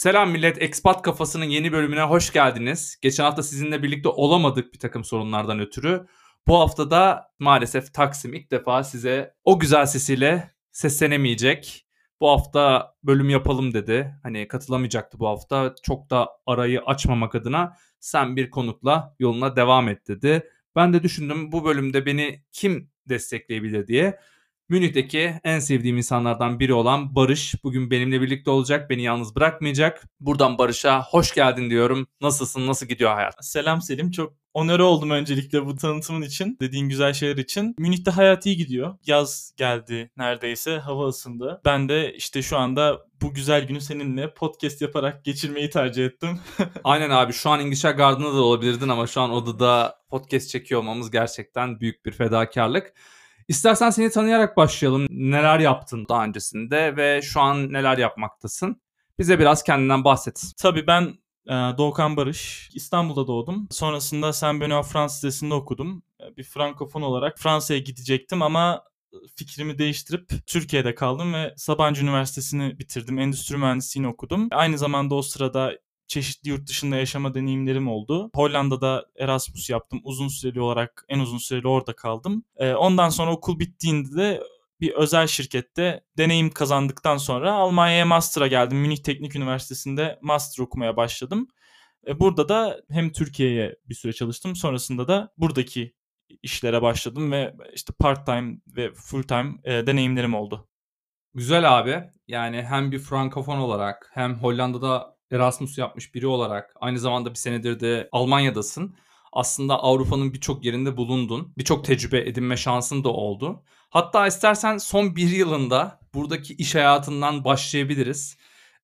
Selam millet, Expat Kafası'nın yeni bölümüne hoş geldiniz. Geçen hafta sizinle birlikte olamadık bir takım sorunlardan ötürü. Bu hafta da maalesef Taksim ilk defa size o güzel sesiyle seslenemeyecek. Bu hafta bölüm yapalım dedi. Hani katılamayacaktı bu hafta. Çok da arayı açmamak adına sen bir konukla yoluna devam et dedi. Ben de düşündüm bu bölümde beni kim destekleyebilir diye. Münih'teki en sevdiğim insanlardan biri olan Barış bugün benimle birlikte olacak. Beni yalnız bırakmayacak. Buradan Barış'a hoş geldin diyorum. Nasılsın? Nasıl gidiyor hayat? Selam Selim. Çok onarı oldum öncelikle bu tanıtımın için. Dediğin güzel şeyler için. Münih'te hayat iyi gidiyor. Yaz geldi neredeyse. Hava ısındı. Ben de işte şu anda bu güzel günü seninle podcast yaparak geçirmeyi tercih ettim. Aynen abi şu an İngilizce Garden'da da olabilirdin ama şu an odada podcast çekiyor olmamız gerçekten büyük bir fedakarlık. İstersen seni tanıyarak başlayalım. Neler yaptın daha öncesinde ve şu an neler yapmaktasın? Bize biraz kendinden bahset. Tabii ben e, Doğukan Barış. İstanbul'da doğdum. Sonrasında Saint Benoît Fransız Lisesi'nde okudum. E, bir frankofon olarak Fransa'ya gidecektim ama fikrimi değiştirip Türkiye'de kaldım ve Sabancı Üniversitesi'ni bitirdim. Endüstri mühendisliğini okudum. Aynı zamanda o sırada çeşitli yurt dışında yaşama deneyimlerim oldu. Hollanda'da Erasmus yaptım. Uzun süreli olarak en uzun süreli orada kaldım. Ee, ondan sonra okul bittiğinde de bir özel şirkette deneyim kazandıktan sonra Almanya'ya master'a geldim. Münih Teknik Üniversitesi'nde master okumaya başladım. Ee, burada da hem Türkiye'ye bir süre çalıştım. Sonrasında da buradaki işlere başladım ve işte part time ve full time e, deneyimlerim oldu. Güzel abi. Yani hem bir frankofon olarak hem Hollanda'da Erasmus yapmış biri olarak aynı zamanda bir senedir de Almanya'dasın. Aslında Avrupa'nın birçok yerinde bulundun. Birçok tecrübe edinme şansın da oldu. Hatta istersen son bir yılında buradaki iş hayatından başlayabiliriz.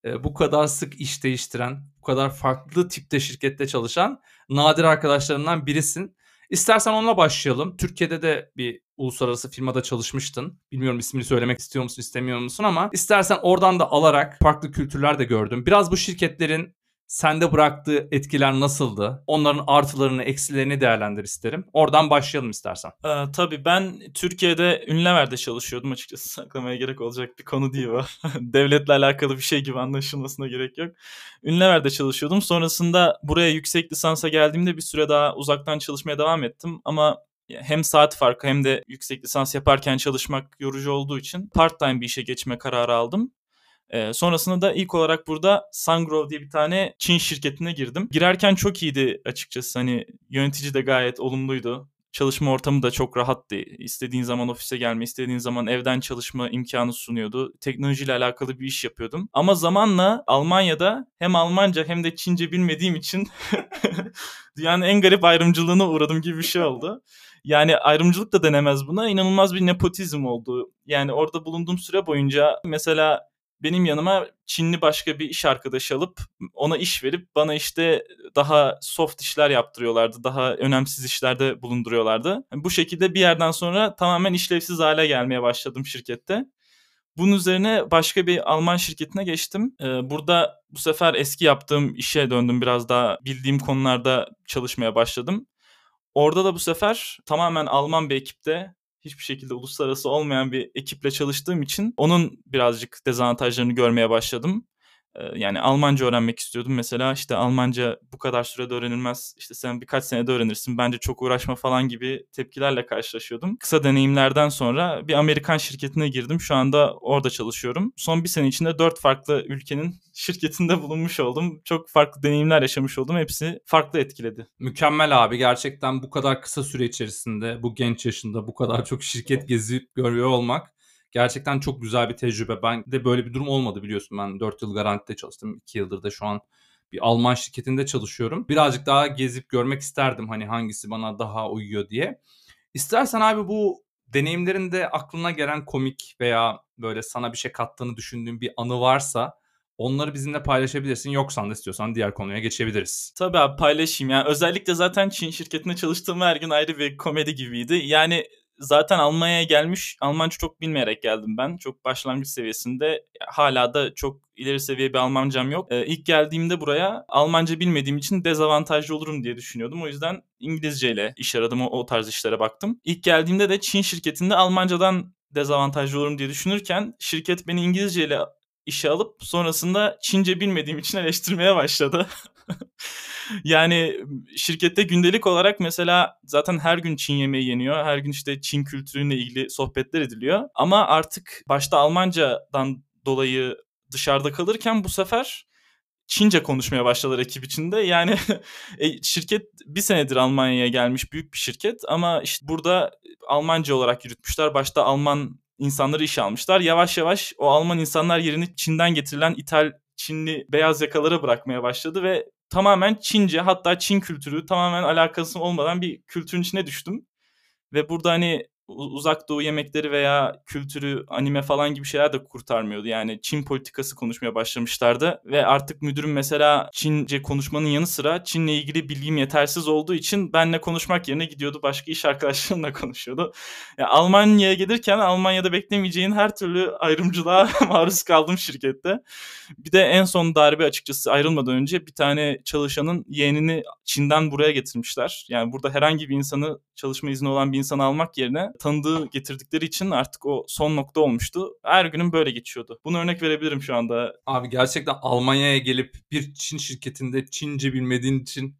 Ee, bu kadar sık iş değiştiren, bu kadar farklı tipte şirkette çalışan nadir arkadaşlarımdan birisin. İstersen onunla başlayalım. Türkiye'de de bir uluslararası firmada çalışmıştın. Bilmiyorum ismini söylemek istiyor musun istemiyor musun ama istersen oradan da alarak farklı kültürler de gördüm. Biraz bu şirketlerin sende bıraktığı etkiler nasıldı? Onların artılarını, eksilerini değerlendir isterim. Oradan başlayalım istersen. Ee, tabii ben Türkiye'de Ünlever'de çalışıyordum açıkçası. Saklamaya gerek olacak bir konu değil bu. Devletle alakalı bir şey gibi anlaşılmasına gerek yok. Ünlever'de çalışıyordum. Sonrasında buraya yüksek lisansa geldiğimde bir süre daha uzaktan çalışmaya devam ettim. Ama hem saat farkı hem de yüksek lisans yaparken çalışmak yorucu olduğu için part time bir işe geçme kararı aldım. E, sonrasında da ilk olarak burada Sungrow diye bir tane Çin şirketine girdim. Girerken çok iyiydi açıkçası. Hani yönetici de gayet olumluydu. Çalışma ortamı da çok rahattı. İstediğin zaman ofise gelme, istediğin zaman evden çalışma imkanı sunuyordu. Teknolojiyle alakalı bir iş yapıyordum. Ama zamanla Almanya'da hem Almanca hem de Çince bilmediğim için dünyanın en garip ayrımcılığına uğradım gibi bir şey oldu. Yani ayrımcılık da denemez buna. İnanılmaz bir nepotizm oldu. Yani orada bulunduğum süre boyunca mesela benim yanıma Çinli başka bir iş arkadaşı alıp ona iş verip bana işte daha soft işler yaptırıyorlardı. Daha önemsiz işlerde bulunduruyorlardı. Bu şekilde bir yerden sonra tamamen işlevsiz hale gelmeye başladım şirkette. Bunun üzerine başka bir Alman şirketine geçtim. Burada bu sefer eski yaptığım işe döndüm. Biraz daha bildiğim konularda çalışmaya başladım. Orada da bu sefer tamamen Alman bir ekipte hiçbir şekilde uluslararası olmayan bir ekiple çalıştığım için onun birazcık dezavantajlarını görmeye başladım yani Almanca öğrenmek istiyordum. Mesela işte Almanca bu kadar sürede öğrenilmez. İşte sen birkaç senede öğrenirsin. Bence çok uğraşma falan gibi tepkilerle karşılaşıyordum. Kısa deneyimlerden sonra bir Amerikan şirketine girdim. Şu anda orada çalışıyorum. Son bir sene içinde dört farklı ülkenin şirketinde bulunmuş oldum. Çok farklı deneyimler yaşamış oldum. Hepsi farklı etkiledi. Mükemmel abi. Gerçekten bu kadar kısa süre içerisinde, bu genç yaşında bu kadar çok şirket gezip görüyor olmak Gerçekten çok güzel bir tecrübe. Ben de böyle bir durum olmadı biliyorsun. Ben 4 yıl garantide çalıştım. 2 yıldır da şu an bir Alman şirketinde çalışıyorum. Birazcık daha gezip görmek isterdim hani hangisi bana daha uyuyor diye. İstersen abi bu deneyimlerinde aklına gelen komik veya böyle sana bir şey kattığını düşündüğün bir anı varsa onları bizimle paylaşabilirsin. Yoksan da istiyorsan diğer konuya geçebiliriz. Tabii abi paylaşayım. Yani özellikle zaten Çin şirketinde çalıştığım her gün ayrı bir komedi gibiydi. Yani zaten Almanya'ya gelmiş Almanca çok bilmeyerek geldim ben. Çok başlangıç seviyesinde. Hala da çok ileri seviye bir Almancam yok. Ee, ilk geldiğimde buraya Almanca bilmediğim için dezavantajlı olurum diye düşünüyordum. O yüzden İngilizceyle iş aradım. O, o tarz işlere baktım. İlk geldiğimde de Çin şirketinde Almancadan dezavantajlı olurum diye düşünürken şirket beni İngilizceyle işe alıp sonrasında Çince bilmediğim için eleştirmeye başladı. yani şirkette gündelik olarak mesela zaten her gün Çin yemeği yeniyor. Her gün işte Çin kültürüyle ilgili sohbetler ediliyor. Ama artık başta Almancadan dolayı dışarıda kalırken bu sefer Çince konuşmaya başladılar ekip içinde. Yani e, şirket bir senedir Almanya'ya gelmiş büyük bir şirket ama işte burada Almanca olarak yürütmüşler. Başta Alman insanları iş almışlar. Yavaş yavaş o Alman insanlar yerini Çin'den getirilen İtal Çinli beyaz yakalara bırakmaya başladı ve tamamen Çince hatta Çin kültürü tamamen alakası olmadan bir kültürün içine düştüm. Ve burada hani uzak doğu yemekleri veya kültürü, anime falan gibi şeyler de kurtarmıyordu. Yani Çin politikası konuşmaya başlamışlardı ve artık müdürüm mesela Çince konuşmanın yanı sıra Çin'le ilgili bilgim yetersiz olduğu için benle konuşmak yerine gidiyordu başka iş arkadaşlarımla konuşuyordu. Yani Almanya'ya gelirken Almanya'da beklemeyeceğin her türlü ayrımcılığa maruz kaldım şirkette. Bir de en son darbe açıkçası ayrılmadan önce bir tane çalışanın yeğenini Çin'den buraya getirmişler. Yani burada herhangi bir insanı çalışma izni olan bir insanı almak yerine tanıdığı getirdikleri için artık o son nokta olmuştu. Her günüm böyle geçiyordu. Bunu örnek verebilirim şu anda. Abi gerçekten Almanya'ya gelip bir Çin şirketinde Çince bilmediğin için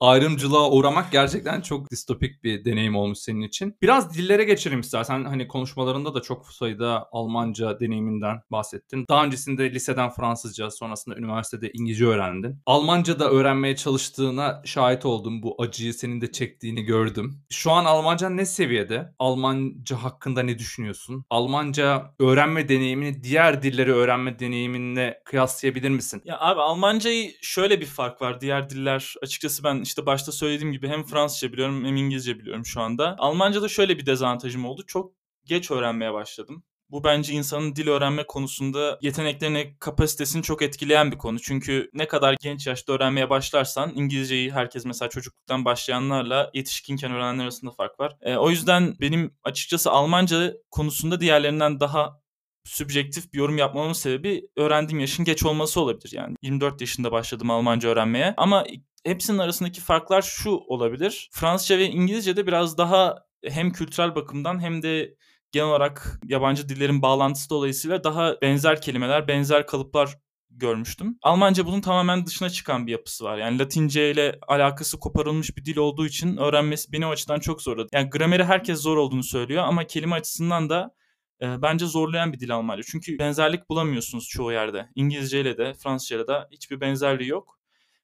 ayrımcılığa uğramak gerçekten çok distopik bir deneyim olmuş senin için. Biraz dillere geçelim istersen. Hani konuşmalarında da çok sayıda Almanca deneyiminden bahsettin. Daha öncesinde liseden Fransızca, sonrasında üniversitede İngilizce öğrendin. Almanca da öğrenmeye çalıştığına şahit oldum. Bu acıyı senin de çektiğini gördüm. Şu an Almanca ne seviyede? Almanca hakkında ne düşünüyorsun? Almanca öğrenme deneyimini diğer dilleri öğrenme deneyiminle kıyaslayabilir misin? Ya abi Almancayı şöyle bir fark var. Diğer diller açıkçası ben işte başta söylediğim gibi hem Fransızca biliyorum hem İngilizce biliyorum şu anda. Almanca'da şöyle bir dezavantajım oldu. Çok geç öğrenmeye başladım. Bu bence insanın dil öğrenme konusunda yeteneklerini, kapasitesini çok etkileyen bir konu. Çünkü ne kadar genç yaşta öğrenmeye başlarsan İngilizceyi herkes mesela çocukluktan başlayanlarla yetişkinken öğrenenler arasında fark var. E, o yüzden benim açıkçası Almanca konusunda diğerlerinden daha sübjektif bir yorum yapmamın sebebi öğrendiğim yaşın geç olması olabilir. Yani 24 yaşında başladım Almanca öğrenmeye ama hepsinin arasındaki farklar şu olabilir. Fransızca ve İngilizce'de biraz daha hem kültürel bakımdan hem de genel olarak yabancı dillerin bağlantısı dolayısıyla daha benzer kelimeler, benzer kalıplar görmüştüm. Almanca bunun tamamen dışına çıkan bir yapısı var. Yani Latince ile alakası koparılmış bir dil olduğu için öğrenmesi beni o açıdan çok zorladı. Yani grameri herkes zor olduğunu söylüyor ama kelime açısından da e, bence zorlayan bir dil Almanca. Çünkü benzerlik bulamıyorsunuz çoğu yerde. İngilizce ile de Fransızca ile de hiçbir benzerliği yok.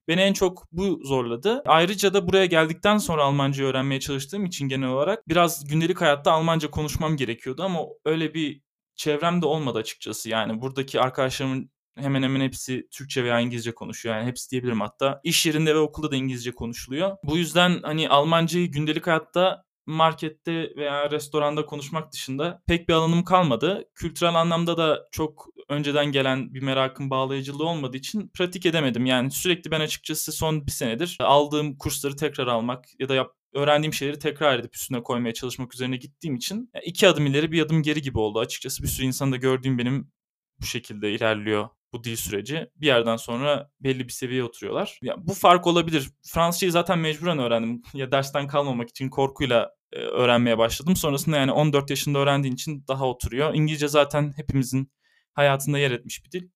Beni en çok bu zorladı. Ayrıca da buraya geldikten sonra Almanca öğrenmeye çalıştığım için genel olarak biraz gündelik hayatta Almanca konuşmam gerekiyordu ama öyle bir çevrem de olmadı açıkçası. Yani buradaki arkadaşlarımın hemen hemen hepsi Türkçe veya İngilizce konuşuyor. Yani hepsi diyebilirim hatta. İş yerinde ve okulda da İngilizce konuşuluyor. Bu yüzden hani Almancayı gündelik hayatta markette veya restoranda konuşmak dışında pek bir alanım kalmadı. Kültürel anlamda da çok önceden gelen bir merakın bağlayıcılığı olmadığı için pratik edemedim. Yani sürekli ben açıkçası son bir senedir aldığım kursları tekrar almak ya da yap, öğrendiğim şeyleri tekrar edip üstüne koymaya çalışmak üzerine gittiğim için iki adım ileri bir adım geri gibi oldu. Açıkçası bir sürü insanda gördüğüm benim bu şekilde ilerliyor bu dil süreci. Bir yerden sonra belli bir seviyeye oturuyorlar. Ya bu fark olabilir. Fransızcayı zaten mecburen öğrendim. Ya dersten kalmamak için korkuyla e, öğrenmeye başladım. Sonrasında yani 14 yaşında öğrendiğin için daha oturuyor. İngilizce zaten hepimizin hayatında yer etmiş bir dil.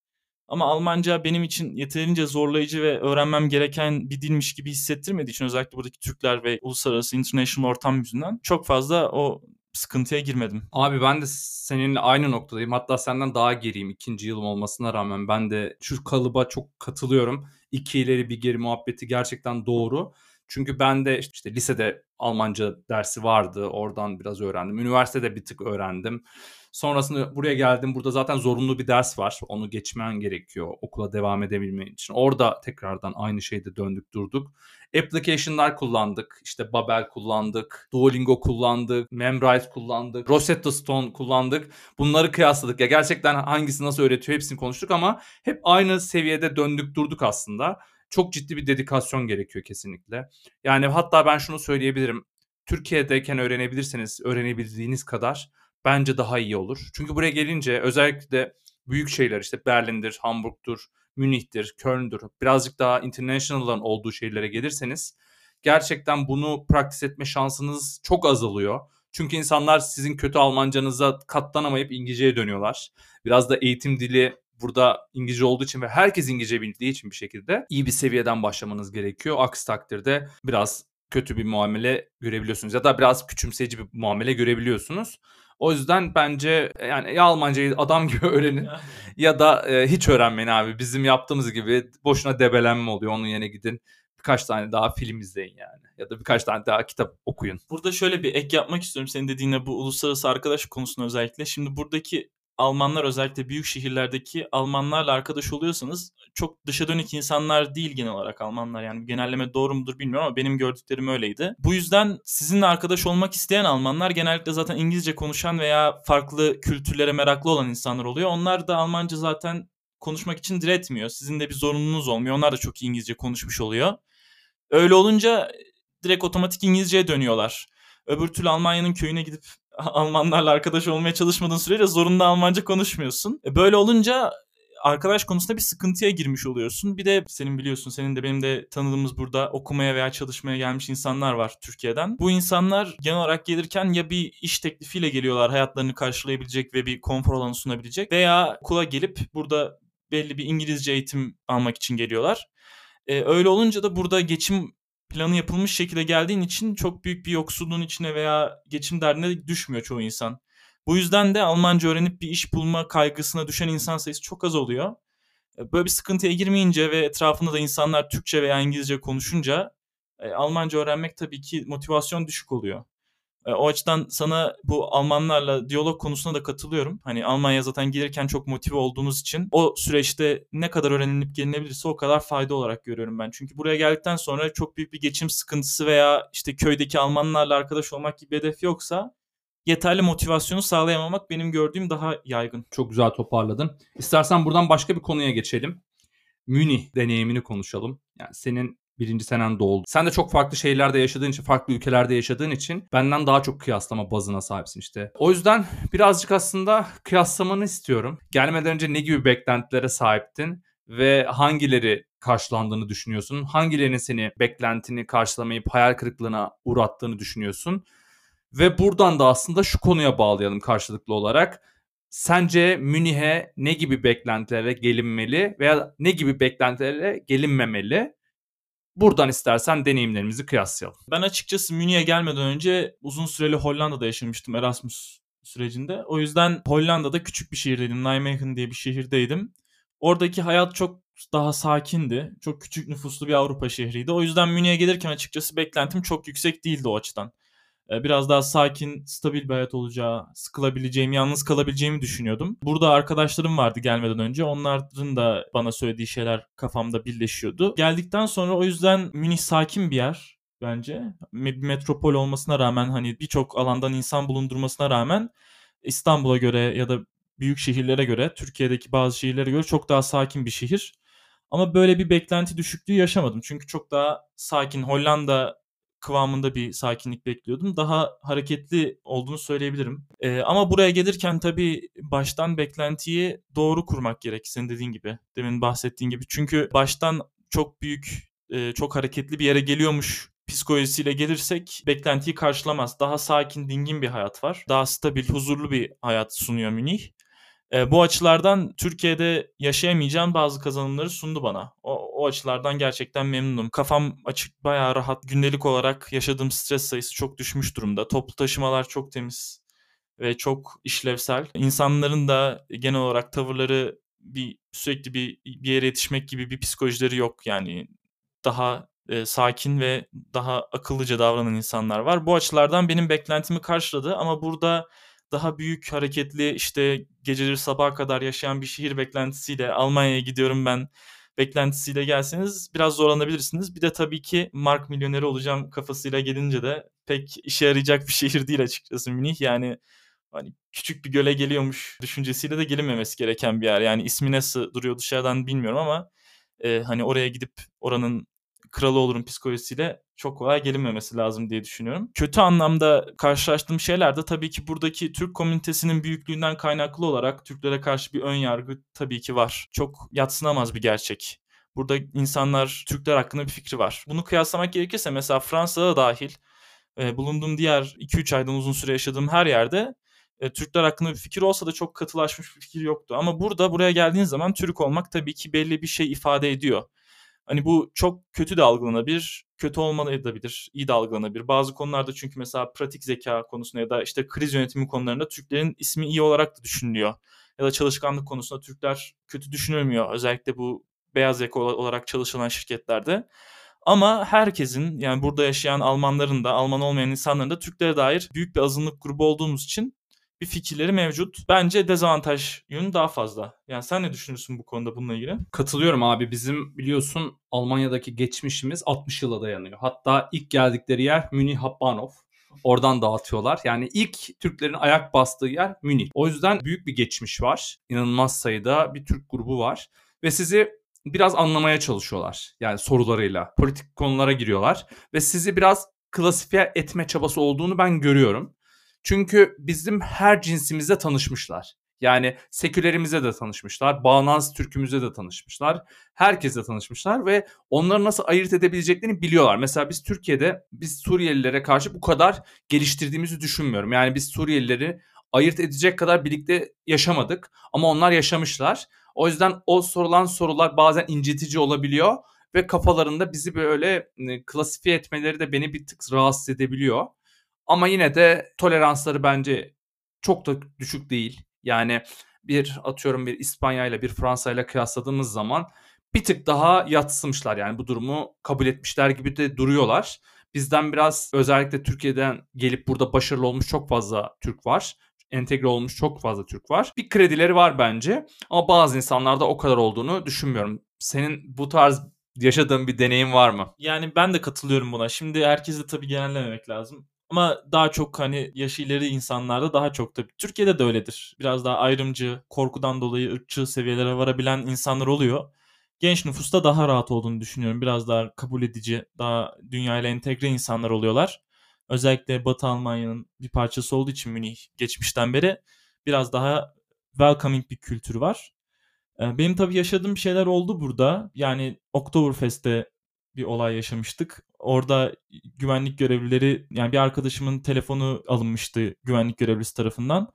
Ama Almanca benim için yeterince zorlayıcı ve öğrenmem gereken bir dilmiş gibi hissettirmediği için özellikle buradaki Türkler ve uluslararası international ortam yüzünden çok fazla o sıkıntıya girmedim. Abi ben de seninle aynı noktadayım. Hatta senden daha geriyim ikinci yılım olmasına rağmen. Ben de şu kalıba çok katılıyorum. İki ileri bir geri muhabbeti gerçekten doğru. Çünkü ben de işte lisede Almanca dersi vardı. Oradan biraz öğrendim. Üniversitede bir tık öğrendim. Sonrasında buraya geldim. Burada zaten zorunlu bir ders var. Onu geçmen gerekiyor okula devam edebilmen için. Orada tekrardan aynı şeyde döndük durduk. Application'lar kullandık. İşte Babel kullandık. Duolingo kullandık. Memrise kullandık. Rosetta Stone kullandık. Bunları kıyasladık. Ya gerçekten hangisi nasıl öğretiyor hepsini konuştuk ama hep aynı seviyede döndük durduk aslında. Çok ciddi bir dedikasyon gerekiyor kesinlikle. Yani hatta ben şunu söyleyebilirim. Türkiye'deyken öğrenebilirseniz öğrenebildiğiniz kadar bence daha iyi olur. Çünkü buraya gelince özellikle büyük şeyler işte Berlin'dir, Hamburg'dur, Münih'tir, Köln'dür birazcık daha international'ların olduğu şeylere gelirseniz gerçekten bunu praktis etme şansınız çok azalıyor. Çünkü insanlar sizin kötü Almancanıza katlanamayıp İngilizceye dönüyorlar. Biraz da eğitim dili burada İngilizce olduğu için ve herkes İngilizce bildiği için bir şekilde iyi bir seviyeden başlamanız gerekiyor. Aksi takdirde biraz kötü bir muamele görebiliyorsunuz ya da biraz küçümseyici bir muamele görebiliyorsunuz. O yüzden bence yani ya Almancayı adam gibi öğrenin ya da e, hiç öğrenmeyin abi. Bizim yaptığımız gibi boşuna debelenme oluyor. Onun yerine gidin birkaç tane daha film izleyin yani. Ya da birkaç tane daha kitap okuyun. Burada şöyle bir ek yapmak istiyorum senin dediğine bu uluslararası arkadaş konusunda özellikle. Şimdi buradaki Almanlar özellikle büyük şehirlerdeki Almanlarla arkadaş oluyorsanız çok dışa dönük insanlar değil genel olarak Almanlar. Yani genelleme doğru mudur bilmiyorum ama benim gördüklerim öyleydi. Bu yüzden sizinle arkadaş olmak isteyen Almanlar genellikle zaten İngilizce konuşan veya farklı kültürlere meraklı olan insanlar oluyor. Onlar da Almanca zaten konuşmak için diretmiyor. Sizin de bir zorunluluğunuz olmuyor. Onlar da çok İngilizce konuşmuş oluyor. Öyle olunca direkt otomatik İngilizceye dönüyorlar. Öbür türlü Almanya'nın köyüne gidip Almanlarla arkadaş olmaya çalışmadığın sürece zorunda Almanca konuşmuyorsun. E, böyle olunca arkadaş konusunda bir sıkıntıya girmiş oluyorsun. Bir de senin biliyorsun senin de benim de tanıdığımız burada okumaya veya çalışmaya gelmiş insanlar var Türkiye'den. Bu insanlar genel olarak gelirken ya bir iş teklifiyle geliyorlar hayatlarını karşılayabilecek ve bir konfor alanı sunabilecek veya okula gelip burada belli bir İngilizce eğitim almak için geliyorlar. Ee, öyle olunca da burada geçim planı yapılmış şekilde geldiğin için çok büyük bir yoksulluğun içine veya geçim derdine düşmüyor çoğu insan. Bu yüzden de Almanca öğrenip bir iş bulma kaygısına düşen insan sayısı çok az oluyor. E, böyle bir sıkıntıya girmeyince ve etrafında da insanlar Türkçe veya İngilizce konuşunca e, Almanca öğrenmek tabii ki motivasyon düşük oluyor. E, o açıdan sana bu Almanlarla diyalog konusunda da katılıyorum. Hani Almanya zaten gelirken çok motive olduğunuz için o süreçte ne kadar öğrenilip gelinebilirse o kadar fayda olarak görüyorum ben. Çünkü buraya geldikten sonra çok büyük bir geçim sıkıntısı veya işte köydeki Almanlarla arkadaş olmak gibi bir hedef yoksa yeterli motivasyonu sağlayamamak benim gördüğüm daha yaygın. Çok güzel toparladın. İstersen buradan başka bir konuya geçelim. Münih deneyimini konuşalım. Yani senin birinci senen doldu. Sen de çok farklı şehirlerde yaşadığın için, farklı ülkelerde yaşadığın için benden daha çok kıyaslama bazına sahipsin işte. O yüzden birazcık aslında kıyaslamanı istiyorum. Gelmeden önce ne gibi beklentilere sahiptin ve hangileri karşılandığını düşünüyorsun? Hangilerinin seni beklentini karşılamayıp hayal kırıklığına uğrattığını düşünüyorsun? Ve buradan da aslında şu konuya bağlayalım karşılıklı olarak. Sence Münih'e ne gibi beklentilere gelinmeli veya ne gibi beklentilere gelinmemeli? Buradan istersen deneyimlerimizi kıyaslayalım. Ben açıkçası Münih'e gelmeden önce uzun süreli Hollanda'da yaşamıştım Erasmus sürecinde. O yüzden Hollanda'da küçük bir şehirdeydim. Nijmegen diye bir şehirdeydim. Oradaki hayat çok daha sakindi. Çok küçük nüfuslu bir Avrupa şehriydi. O yüzden Münih'e gelirken açıkçası beklentim çok yüksek değildi o açıdan. Ee, biraz daha sakin, stabil bir hayat olacağı, sıkılabileceğim, yalnız kalabileceğimi düşünüyordum. Burada arkadaşlarım vardı gelmeden önce. Onların da bana söylediği şeyler kafamda birleşiyordu. Geldikten sonra o yüzden Münih sakin bir yer bence. Metropol olmasına rağmen hani birçok alandan insan bulundurmasına rağmen İstanbul'a göre ya da büyük şehirlere göre, Türkiye'deki bazı şehirlere göre çok daha sakin bir şehir. Ama böyle bir beklenti düşüklüğü yaşamadım. Çünkü çok daha sakin. Hollanda kıvamında bir sakinlik bekliyordum. Daha hareketli olduğunu söyleyebilirim. Ee, ama buraya gelirken tabii baştan beklentiyi doğru kurmak gerek senin dediğin gibi. Demin bahsettiğin gibi. Çünkü baştan çok büyük, e, çok hareketli bir yere geliyormuş psikolojisiyle gelirsek beklentiyi karşılamaz. Daha sakin, dingin bir hayat var. Daha stabil, huzurlu bir hayat sunuyor Münih. E, bu açılardan Türkiye'de yaşayamayacağım bazı kazanımları sundu bana. O, o açılardan gerçekten memnunum. Kafam açık, bayağı rahat. Gündelik olarak yaşadığım stres sayısı çok düşmüş durumda. Toplu taşımalar çok temiz ve çok işlevsel. İnsanların da genel olarak tavırları bir sürekli bir, bir yere yetişmek gibi bir psikolojileri yok. Yani daha e, sakin ve daha akıllıca davranan insanlar var. Bu açılardan benim beklentimi karşıladı ama burada daha büyük hareketli işte geceleri sabaha kadar yaşayan bir şehir beklentisiyle Almanya'ya gidiyorum ben beklentisiyle gelseniz biraz zorlanabilirsiniz. Bir de tabii ki mark milyoneri olacağım kafasıyla gelince de pek işe yarayacak bir şehir değil açıkçası Münih. Yani hani küçük bir göle geliyormuş düşüncesiyle de gelinmemesi gereken bir yer. Yani ismi nasıl duruyor dışarıdan bilmiyorum ama e, hani oraya gidip oranın kralı olurum psikolojisiyle çok kolay gelinmemesi lazım diye düşünüyorum. Kötü anlamda karşılaştığım şeyler de tabii ki buradaki Türk komünitesinin büyüklüğünden kaynaklı olarak Türklere karşı bir ön yargı tabii ki var. Çok yatsınamaz bir gerçek. Burada insanlar Türkler hakkında bir fikri var. Bunu kıyaslamak gerekirse mesela Fransa'da dahil bulunduğum diğer 2-3 aydan uzun süre yaşadığım her yerde e, Türkler hakkında bir fikir olsa da çok katılaşmış bir fikir yoktu. Ama burada buraya geldiğin zaman Türk olmak tabii ki belli bir şey ifade ediyor. Hani bu çok kötü de algılanabilir, kötü olmayabilir, iyi de algılanabilir. Bazı konularda çünkü mesela pratik zeka konusunda ya da işte kriz yönetimi konularında Türklerin ismi iyi olarak da düşünülüyor. Ya da çalışkanlık konusunda Türkler kötü düşünülmüyor. Özellikle bu beyaz yaka olarak çalışılan şirketlerde. Ama herkesin yani burada yaşayan Almanların da Alman olmayan insanların da Türklere dair büyük bir azınlık grubu olduğumuz için bir fikirleri mevcut. Bence dezavantaj yönü daha fazla. Yani sen ne düşünüyorsun bu konuda bununla ilgili? Katılıyorum abi. Bizim biliyorsun Almanya'daki geçmişimiz 60 yıla dayanıyor. Hatta ilk geldikleri yer Münih Hauptbahnhof. Oradan dağıtıyorlar. Yani ilk Türklerin ayak bastığı yer Münih. O yüzden büyük bir geçmiş var. İnanılmaz sayıda bir Türk grubu var. Ve sizi biraz anlamaya çalışıyorlar. Yani sorularıyla. Politik konulara giriyorlar. Ve sizi biraz klasifiye etme çabası olduğunu ben görüyorum. Çünkü bizim her cinsimizle tanışmışlar. Yani sekülerimize de tanışmışlar, bağnaz Türk'ümüze de tanışmışlar, herkesle tanışmışlar ve onları nasıl ayırt edebileceklerini biliyorlar. Mesela biz Türkiye'de biz Suriyelilere karşı bu kadar geliştirdiğimizi düşünmüyorum. Yani biz Suriyelileri ayırt edecek kadar birlikte yaşamadık ama onlar yaşamışlar. O yüzden o sorulan sorular bazen incitici olabiliyor ve kafalarında bizi böyle klasifiye etmeleri de beni bir tık rahatsız edebiliyor. Ama yine de toleransları bence çok da düşük değil. Yani bir atıyorum bir İspanya ile bir Fransa ile kıyasladığımız zaman bir tık daha yatsımışlar yani bu durumu kabul etmişler gibi de duruyorlar. Bizden biraz özellikle Türkiye'den gelip burada başarılı olmuş çok fazla Türk var. Entegre olmuş çok fazla Türk var. Bir kredileri var bence ama bazı insanlarda o kadar olduğunu düşünmüyorum. Senin bu tarz yaşadığın bir deneyim var mı? Yani ben de katılıyorum buna. Şimdi herkese tabii genellememek lazım. Ama daha çok hani yaşı ileri insanlarda daha çok tabii. Türkiye'de de öyledir. Biraz daha ayrımcı, korkudan dolayı ırkçı seviyelere varabilen insanlar oluyor. Genç nüfusta daha rahat olduğunu düşünüyorum. Biraz daha kabul edici, daha dünyayla entegre insanlar oluyorlar. Özellikle Batı Almanya'nın bir parçası olduğu için Münih geçmişten beri biraz daha welcoming bir kültürü var. Ee, benim tabii yaşadığım şeyler oldu burada. Yani Oktoberfest'te bir olay yaşamıştık. Orada güvenlik görevlileri yani bir arkadaşımın telefonu alınmıştı güvenlik görevlisi tarafından.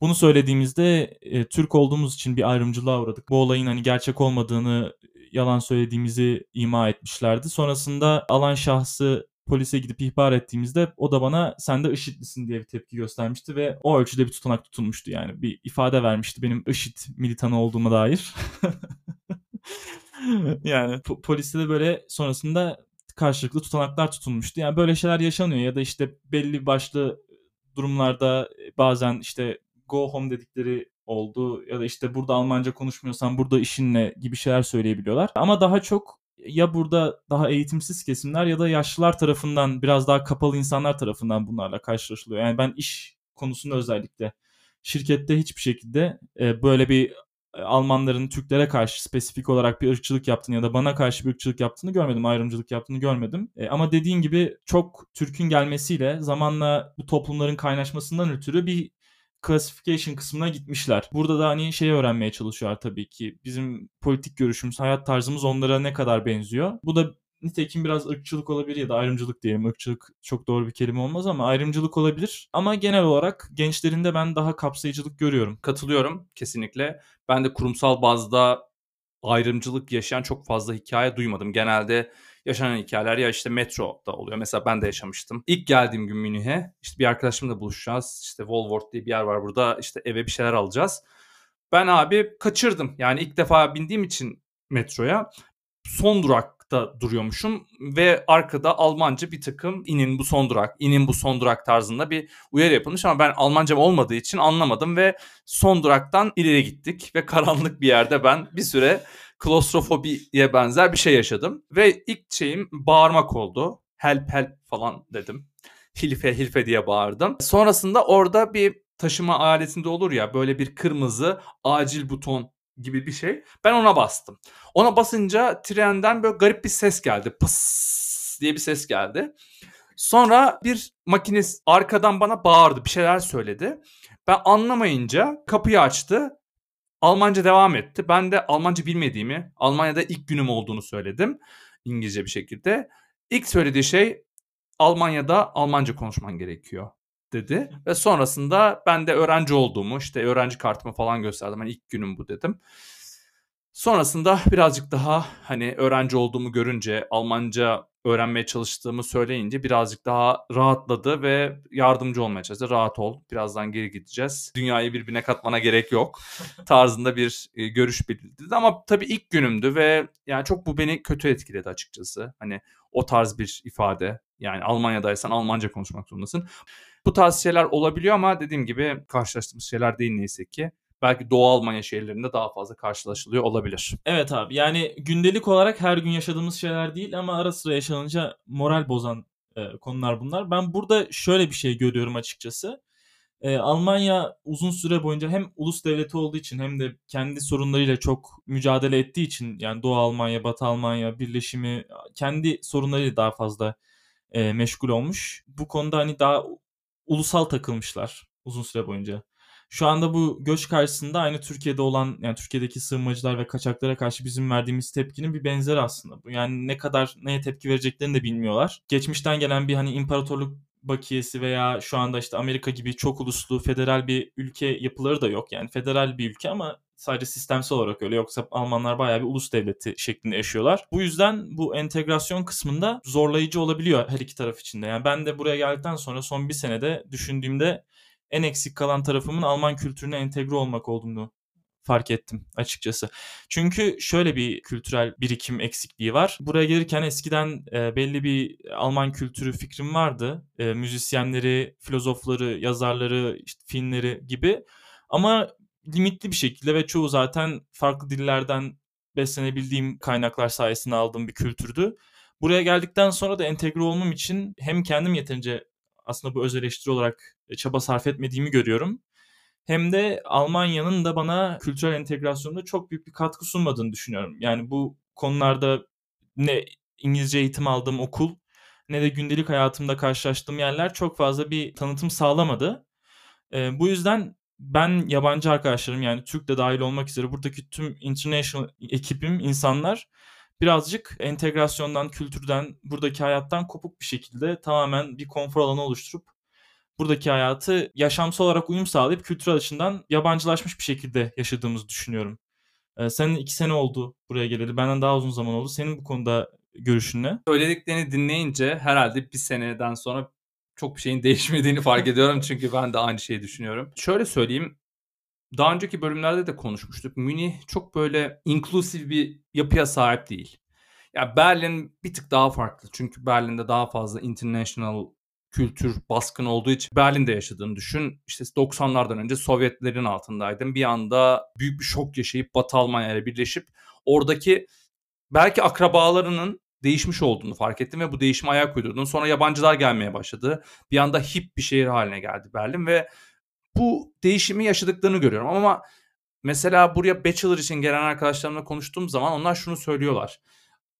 Bunu söylediğimizde e, Türk olduğumuz için bir ayrımcılığa uğradık. Bu olayın hani gerçek olmadığını, yalan söylediğimizi ima etmişlerdi. Sonrasında alan şahsı polise gidip ihbar ettiğimizde o da bana sen de IŞİD'lisin diye bir tepki göstermişti ve o ölçüde bir tutanak tutulmuştu yani. Bir ifade vermişti benim IŞİD militanı olduğuma dair. yani po- poliste de böyle sonrasında karşılıklı tutanaklar tutulmuştu. Yani böyle şeyler yaşanıyor ya da işte belli başlı durumlarda bazen işte go home dedikleri oldu ya da işte burada Almanca konuşmuyorsan burada işinle gibi şeyler söyleyebiliyorlar. Ama daha çok ya burada daha eğitimsiz kesimler ya da yaşlılar tarafından biraz daha kapalı insanlar tarafından bunlarla karşılaşılıyor. Yani ben iş konusunda özellikle şirkette hiçbir şekilde e, böyle bir e, Almanların Türklere karşı spesifik olarak bir ırkçılık yaptığını ya da bana karşı bir ırkçılık yaptığını görmedim, ayrımcılık yaptığını görmedim. E, ama dediğin gibi çok Türk'ün gelmesiyle zamanla bu toplumların kaynaşmasından ötürü bir classification kısmına gitmişler. Burada da hani şeyi öğrenmeye çalışıyorlar tabii ki. Bizim politik görüşümüz, hayat tarzımız onlara ne kadar benziyor. Bu da nitekim biraz ırkçılık olabilir ya da ayrımcılık diyelim. Irkçılık çok doğru bir kelime olmaz ama ayrımcılık olabilir. Ama genel olarak gençlerinde ben daha kapsayıcılık görüyorum. Katılıyorum kesinlikle. Ben de kurumsal bazda ayrımcılık yaşayan çok fazla hikaye duymadım. Genelde yaşanan hikayeler ya işte metroda oluyor. Mesela ben de yaşamıştım. İlk geldiğim gün Münih'e işte bir arkadaşımla buluşacağız. İşte Wolworth diye bir yer var burada. İşte eve bir şeyler alacağız. Ben abi kaçırdım. Yani ilk defa bindiğim için metroya son durakta duruyormuşum ve arkada Almanca bir takım inin bu son durak, inin bu son durak tarzında bir uyarı yapılmış ama ben Almancam olmadığı için anlamadım ve son duraktan ileri gittik ve karanlık bir yerde ben bir süre klostrofobiye benzer bir şey yaşadım. Ve ilk şeyim bağırmak oldu. Help help falan dedim. Hilfe hilfe diye bağırdım. Sonrasında orada bir taşıma aletinde olur ya böyle bir kırmızı acil buton gibi bir şey. Ben ona bastım. Ona basınca trenden böyle garip bir ses geldi. Pıs diye bir ses geldi. Sonra bir makinist arkadan bana bağırdı. Bir şeyler söyledi. Ben anlamayınca kapıyı açtı. Almanca devam etti. Ben de Almanca bilmediğimi, Almanya'da ilk günüm olduğunu söyledim. İngilizce bir şekilde. İlk söylediği şey Almanya'da Almanca konuşman gerekiyor dedi. Ve sonrasında ben de öğrenci olduğumu işte öğrenci kartımı falan gösterdim. Hani ilk günüm bu dedim. Sonrasında birazcık daha hani öğrenci olduğumu görünce Almanca öğrenmeye çalıştığımı söyleyince birazcık daha rahatladı ve yardımcı olmaya çalıştı. Rahat ol birazdan geri gideceğiz. Dünyayı birbirine katmana gerek yok tarzında bir e, görüş belirtildi. Ama tabii ilk günümdü ve yani çok bu beni kötü etkiledi açıkçası. Hani o tarz bir ifade yani Almanya'daysan Almanca konuşmak zorundasın. Bu tarz şeyler olabiliyor ama dediğim gibi karşılaştığımız şeyler değil neyse ki belki Doğu Almanya şehirlerinde daha fazla karşılaşılıyor olabilir. Evet abi yani gündelik olarak her gün yaşadığımız şeyler değil ama ara sıra yaşanınca moral bozan e, konular bunlar. Ben burada şöyle bir şey görüyorum açıkçası. E, Almanya uzun süre boyunca hem ulus devleti olduğu için hem de kendi sorunlarıyla çok mücadele ettiği için yani Doğu Almanya, Batı Almanya birleşimi kendi sorunlarıyla daha fazla e, meşgul olmuş. Bu konuda hani daha ulusal takılmışlar uzun süre boyunca. Şu anda bu göç karşısında aynı Türkiye'de olan yani Türkiye'deki sığınmacılar ve kaçaklara karşı bizim verdiğimiz tepkinin bir benzeri aslında bu. Yani ne kadar neye tepki vereceklerini de bilmiyorlar. Geçmişten gelen bir hani imparatorluk bakiyesi veya şu anda işte Amerika gibi çok uluslu federal bir ülke yapıları da yok. Yani federal bir ülke ama sadece sistemsel olarak öyle yoksa Almanlar bayağı bir ulus devleti şeklinde yaşıyorlar. Bu yüzden bu entegrasyon kısmında zorlayıcı olabiliyor her iki taraf için de. Yani ben de buraya geldikten sonra son bir senede düşündüğümde en eksik kalan tarafımın Alman kültürüne entegre olmak olduğunu fark ettim açıkçası. Çünkü şöyle bir kültürel birikim eksikliği var. Buraya gelirken eskiden e, belli bir Alman kültürü fikrim vardı. E, müzisyenleri, filozofları, yazarları, işte filmleri gibi. Ama limitli bir şekilde ve çoğu zaten farklı dillerden beslenebildiğim kaynaklar sayesinde aldığım bir kültürdü. Buraya geldikten sonra da entegre olmam için hem kendim yeterince aslında bu öz eleştiri olarak e, çaba sarf etmediğimi görüyorum. Hem de Almanya'nın da bana kültürel entegrasyonda çok büyük bir katkı sunmadığını düşünüyorum. Yani bu konularda ne İngilizce eğitim aldığım okul ne de gündelik hayatımda karşılaştığım yerler çok fazla bir tanıtım sağlamadı. E, bu yüzden ben yabancı arkadaşlarım yani Türk de dahil olmak üzere buradaki tüm international ekibim insanlar birazcık entegrasyondan, kültürden, buradaki hayattan kopuk bir şekilde tamamen bir konfor alanı oluşturup buradaki hayatı yaşamsal olarak uyum sağlayıp kültürel açıdan yabancılaşmış bir şekilde yaşadığımızı düşünüyorum. Ee, senin iki sene oldu buraya geleli. Benden daha uzun zaman oldu. Senin bu konuda görüşün ne? Söylediklerini dinleyince herhalde bir seneden sonra çok bir şeyin değişmediğini fark ediyorum. Çünkü ben de aynı şeyi düşünüyorum. Şöyle söyleyeyim daha önceki bölümlerde de konuşmuştuk. Münih çok böyle inklusif bir yapıya sahip değil. Ya yani Berlin bir tık daha farklı. Çünkü Berlin'de daha fazla international kültür baskın olduğu için Berlin'de yaşadığını düşün. İşte 90'lardan önce Sovyetlerin altındaydın. Bir anda büyük bir şok yaşayıp Batı Almanya ile birleşip oradaki belki akrabalarının değişmiş olduğunu fark ettim ve bu değişime ayak uydurdun. Sonra yabancılar gelmeye başladı. Bir anda hip bir şehir haline geldi Berlin ve bu değişimi yaşadıklarını görüyorum. Ama mesela buraya bachelor için gelen arkadaşlarımla konuştuğum zaman onlar şunu söylüyorlar.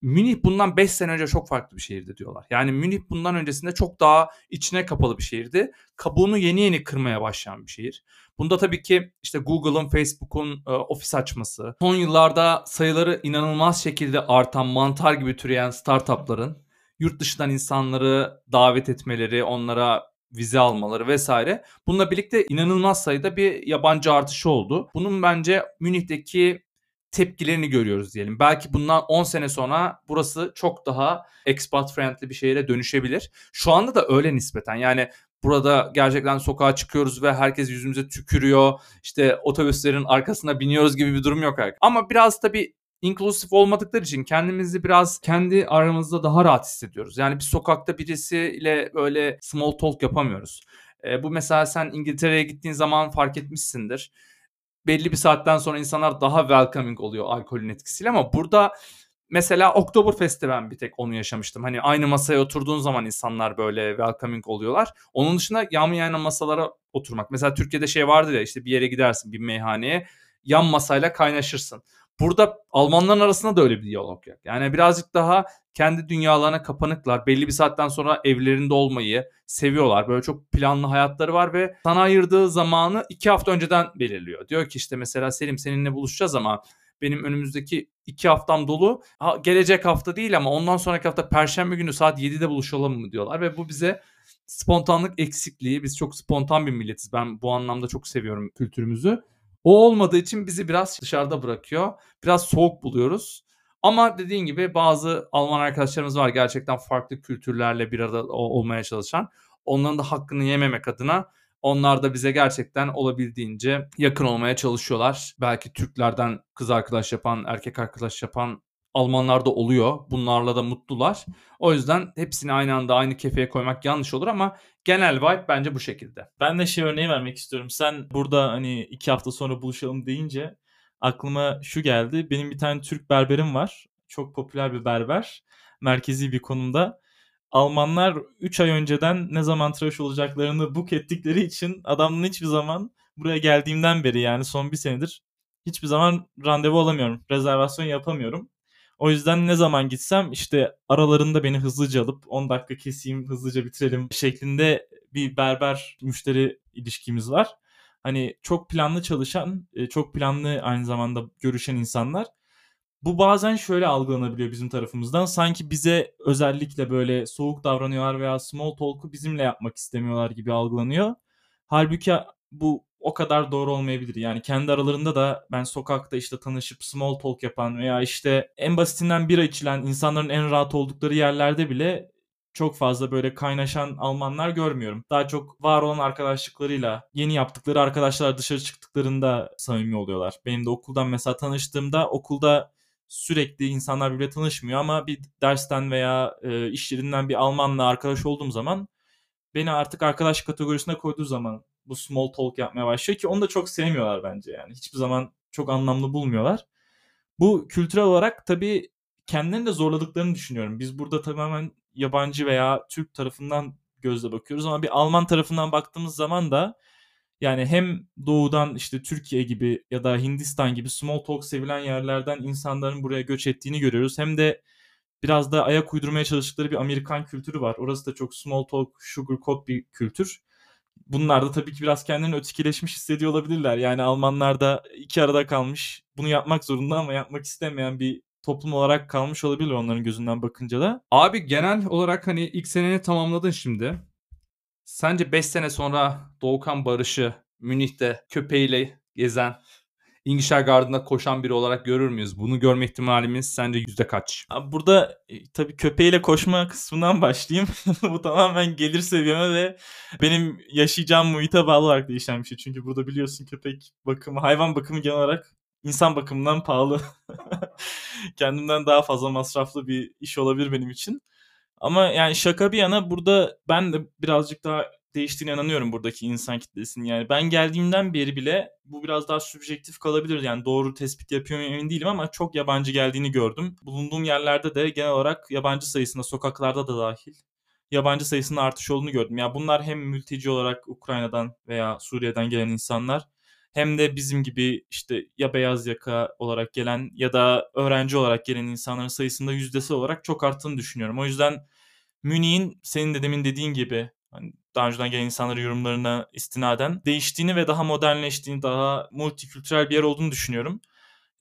Münih bundan 5 sene önce çok farklı bir şehirdi diyorlar. Yani Münih bundan öncesinde çok daha içine kapalı bir şehirdi. Kabuğunu yeni yeni kırmaya başlayan bir şehir. Bunda tabii ki işte Google'ın, Facebook'un e, ofis açması, son yıllarda sayıları inanılmaz şekilde artan mantar gibi türeyen startupların yurt dışından insanları davet etmeleri, onlara vize almaları vesaire. Bununla birlikte inanılmaz sayıda bir yabancı artışı oldu. Bunun bence Münih'teki tepkilerini görüyoruz diyelim. Belki bundan 10 sene sonra burası çok daha expat friendly bir şehire dönüşebilir. Şu anda da öyle nispeten. Yani burada gerçekten sokağa çıkıyoruz ve herkes yüzümüze tükürüyor. İşte otobüslerin arkasına biniyoruz gibi bir durum yok. Ama biraz tabii inklusif olmadıkları için kendimizi biraz kendi aramızda daha rahat hissediyoruz. Yani bir sokakta birisiyle böyle small talk yapamıyoruz. E, bu mesela sen İngiltere'ye gittiğin zaman fark etmişsindir. Belli bir saatten sonra insanlar daha welcoming oluyor alkolün etkisiyle ama burada mesela Oktoberfest'te ben bir tek onu yaşamıştım. Hani aynı masaya oturduğun zaman insanlar böyle welcoming oluyorlar. Onun dışında yan yana masalara oturmak. Mesela Türkiye'de şey vardır ya işte bir yere gidersin bir meyhaneye yan masayla kaynaşırsın. Burada Almanların arasında da öyle bir diyalog yok. Yani birazcık daha kendi dünyalarına kapanıklar. Belli bir saatten sonra evlerinde olmayı seviyorlar. Böyle çok planlı hayatları var ve sana ayırdığı zamanı iki hafta önceden belirliyor. Diyor ki işte mesela Selim seninle buluşacağız ama benim önümüzdeki iki haftam dolu. Ha, gelecek hafta değil ama ondan sonraki hafta perşembe günü saat 7'de buluşalım mı diyorlar ve bu bize spontanlık eksikliği. Biz çok spontan bir milletiz. Ben bu anlamda çok seviyorum kültürümüzü. O olmadığı için bizi biraz dışarıda bırakıyor. Biraz soğuk buluyoruz. Ama dediğin gibi bazı Alman arkadaşlarımız var gerçekten farklı kültürlerle bir arada olmaya çalışan. Onların da hakkını yememek adına onlar da bize gerçekten olabildiğince yakın olmaya çalışıyorlar. Belki Türklerden kız arkadaş yapan, erkek arkadaş yapan Almanlar da oluyor. Bunlarla da mutlular. O yüzden hepsini aynı anda aynı kefeye koymak yanlış olur ama genel vibe bence bu şekilde. Ben de şey örneği vermek istiyorum. Sen burada hani iki hafta sonra buluşalım deyince aklıma şu geldi. Benim bir tane Türk berberim var. Çok popüler bir berber. Merkezi bir konumda. Almanlar 3 ay önceden ne zaman tıraş olacaklarını book ettikleri için adamın hiçbir zaman buraya geldiğimden beri yani son bir senedir hiçbir zaman randevu alamıyorum. Rezervasyon yapamıyorum. O yüzden ne zaman gitsem işte aralarında beni hızlıca alıp 10 dakika keseyim hızlıca bitirelim şeklinde bir berber müşteri ilişkimiz var. Hani çok planlı çalışan, e, çok planlı aynı zamanda görüşen insanlar. Bu bazen şöyle algılanabiliyor bizim tarafımızdan. Sanki bize özellikle böyle soğuk davranıyorlar veya small talk'u bizimle yapmak istemiyorlar gibi algılanıyor. Halbuki bu o kadar doğru olmayabilir. Yani kendi aralarında da ben sokakta işte tanışıp small talk yapan veya işte en basitinden bira içilen insanların en rahat oldukları yerlerde bile çok fazla böyle kaynaşan Almanlar görmüyorum. Daha çok var olan arkadaşlıklarıyla yeni yaptıkları arkadaşlar dışarı çıktıklarında samimi oluyorlar. Benim de okuldan mesela tanıştığımda okulda sürekli insanlar birbirle tanışmıyor ama bir dersten veya e, iş yerinden bir Almanla arkadaş olduğum zaman beni artık arkadaş kategorisine koyduğu zaman bu small talk yapmaya başlıyor ki onu da çok sevmiyorlar bence yani. Hiçbir zaman çok anlamlı bulmuyorlar. Bu kültürel olarak tabii kendilerini de zorladıklarını düşünüyorum. Biz burada tamamen yabancı veya Türk tarafından gözle bakıyoruz ama bir Alman tarafından baktığımız zaman da yani hem doğudan işte Türkiye gibi ya da Hindistan gibi small talk sevilen yerlerden insanların buraya göç ettiğini görüyoruz. Hem de biraz da ayak uydurmaya çalıştıkları bir Amerikan kültürü var. Orası da çok small talk, sugar coat bir kültür. Bunlar da tabii ki biraz kendilerini ötekileşmiş hissediyor olabilirler. Yani Almanlar da iki arada kalmış. Bunu yapmak zorunda ama yapmak istemeyen bir toplum olarak kalmış olabilir onların gözünden bakınca da. Abi genel olarak hani ilk seneni tamamladın şimdi. Sence 5 sene sonra Doğukan Barış'ı Münih'te köpeğiyle gezen İngiltere Garden'da koşan biri olarak görür müyüz? Bunu görme ihtimalimiz sence yüzde kaç? Abi burada e, tabii köpeğiyle koşma kısmından başlayayım. Bu tamamen gelir seviyeme ve benim yaşayacağım muhite bağlı olarak değişen bir şey. Çünkü burada biliyorsun köpek bakımı, hayvan bakımı genel olarak insan bakımından pahalı. Kendimden daha fazla masraflı bir iş olabilir benim için. Ama yani şaka bir yana burada ben de birazcık daha değiştiğine inanıyorum buradaki insan kitlesinin. Yani ben geldiğimden beri bile bu biraz daha subjektif kalabilir. Yani doğru tespit yapıyor muyum emin değilim ama çok yabancı geldiğini gördüm. Bulunduğum yerlerde de genel olarak yabancı sayısında sokaklarda da dahil yabancı sayısının artış olduğunu gördüm. Yani bunlar hem mülteci olarak Ukrayna'dan veya Suriye'den gelen insanlar hem de bizim gibi işte ya beyaz yaka olarak gelen ya da öğrenci olarak gelen insanların sayısında yüzdesi olarak çok arttığını düşünüyorum. O yüzden Münih'in senin de demin dediğin gibi hani daha önceden gelen insanların yorumlarına istinaden değiştiğini ve daha modernleştiğini, daha multikültürel bir yer olduğunu düşünüyorum.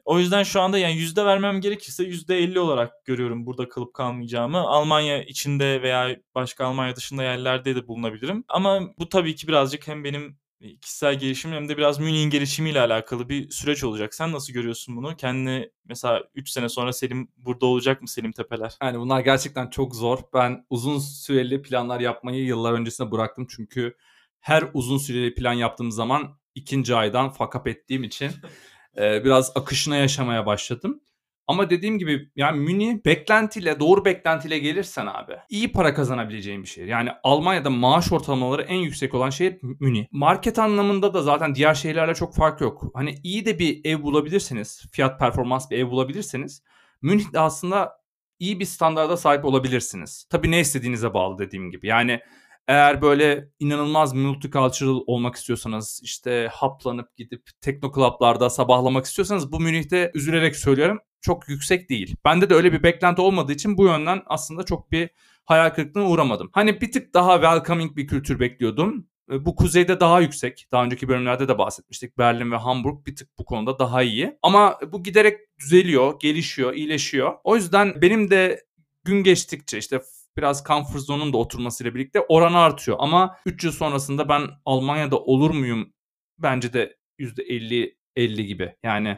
O yüzden şu anda yani yüzde vermem gerekirse yüzde elli olarak görüyorum burada kalıp kalmayacağımı. Almanya içinde veya başka Almanya dışında yerlerde de bulunabilirim. Ama bu tabii ki birazcık hem benim kişisel gelişim hem de biraz Münih'in gelişimiyle alakalı bir süreç olacak. Sen nasıl görüyorsun bunu? Kendini mesela 3 sene sonra Selim burada olacak mı Selim Tepeler? Yani bunlar gerçekten çok zor. Ben uzun süreli planlar yapmayı yıllar öncesinde bıraktım. Çünkü her uzun süreli plan yaptığım zaman ikinci aydan fakap ettiğim için biraz akışına yaşamaya başladım. Ama dediğim gibi yani Münih beklentiyle doğru beklentiyle gelirsen abi iyi para kazanabileceğin bir şehir. Yani Almanya'da maaş ortalamaları en yüksek olan şehir Münih. Market anlamında da zaten diğer şehirlerle çok fark yok. Hani iyi de bir ev bulabilirseniz, fiyat performans bir ev bulabilirseniz Münih'de aslında iyi bir standarda sahip olabilirsiniz. Tabii ne istediğinize bağlı dediğim gibi. Yani eğer böyle inanılmaz multicultural olmak istiyorsanız işte haplanıp gidip tekno club'larda sabahlamak istiyorsanız bu Münih'te üzülerek söylüyorum çok yüksek değil. Bende de öyle bir beklenti olmadığı için bu yönden aslında çok bir hayal kırıklığına uğramadım. Hani bir tık daha welcoming bir kültür bekliyordum. E, bu kuzeyde daha yüksek. Daha önceki bölümlerde de bahsetmiştik. Berlin ve Hamburg bir tık bu konuda daha iyi. Ama bu giderek düzeliyor, gelişiyor, iyileşiyor. O yüzden benim de gün geçtikçe işte biraz comfort zone'un da oturmasıyla birlikte oranı artıyor. Ama 3 yıl sonrasında ben Almanya'da olur muyum? Bence de %50 50 gibi. Yani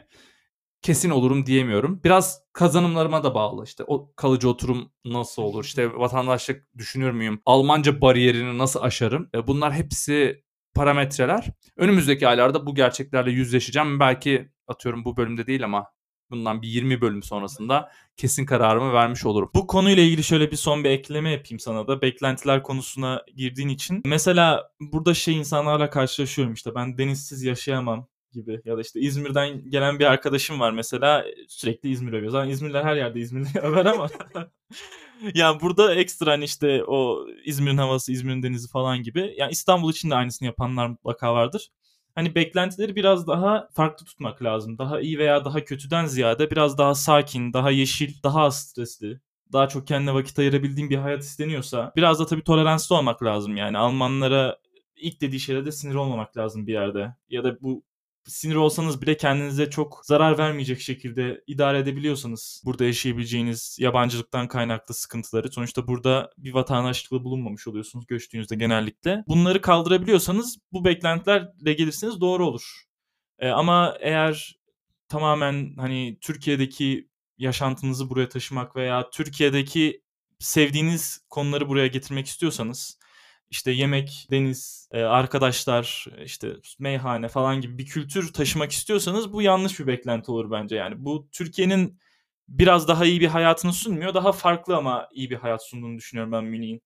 kesin olurum diyemiyorum. Biraz kazanımlarıma da bağlı. İşte o kalıcı oturum nasıl olur? İşte vatandaşlık düşünür müyüm? Almanca bariyerini nasıl aşarım? E, bunlar hepsi parametreler. Önümüzdeki aylarda bu gerçeklerle yüzleşeceğim. Belki atıyorum bu bölümde değil ama bundan bir 20 bölüm sonrasında kesin kararımı vermiş olurum. Bu konuyla ilgili şöyle bir son bir ekleme yapayım sana da. Beklentiler konusuna girdiğin için. Mesela burada şey insanlarla karşılaşıyorum işte ben denizsiz yaşayamam gibi ya da işte İzmir'den gelen bir arkadaşım var mesela sürekli İzmir övüyor. Zaten İzmirliler her yerde İzmirli över ama yani burada ekstra hani işte o İzmir'in havası, İzmir'in denizi falan gibi. Yani İstanbul için de aynısını yapanlar mutlaka vardır. Hani beklentileri biraz daha farklı tutmak lazım. Daha iyi veya daha kötüden ziyade biraz daha sakin, daha yeşil, daha az stresli, daha çok kendine vakit ayırabildiğin bir hayat isteniyorsa biraz da tabii toleranslı olmak lazım yani. Almanlara ilk dediği şeylerde sinir olmamak lazım bir yerde. Ya da bu sinir olsanız bile kendinize çok zarar vermeyecek şekilde idare edebiliyorsanız burada yaşayabileceğiniz yabancılıktan kaynaklı sıkıntıları sonuçta burada bir vatandaşlıkla bulunmamış oluyorsunuz göçtüğünüzde genellikle. Bunları kaldırabiliyorsanız bu beklentilerle gelirseniz doğru olur. Ee, ama eğer tamamen hani Türkiye'deki yaşantınızı buraya taşımak veya Türkiye'deki sevdiğiniz konuları buraya getirmek istiyorsanız işte yemek, deniz, e, arkadaşlar, işte meyhane falan gibi bir kültür taşımak istiyorsanız bu yanlış bir beklenti olur bence yani. Bu Türkiye'nin biraz daha iyi bir hayatını sunmuyor. Daha farklı ama iyi bir hayat sunduğunu düşünüyorum ben Münih'in.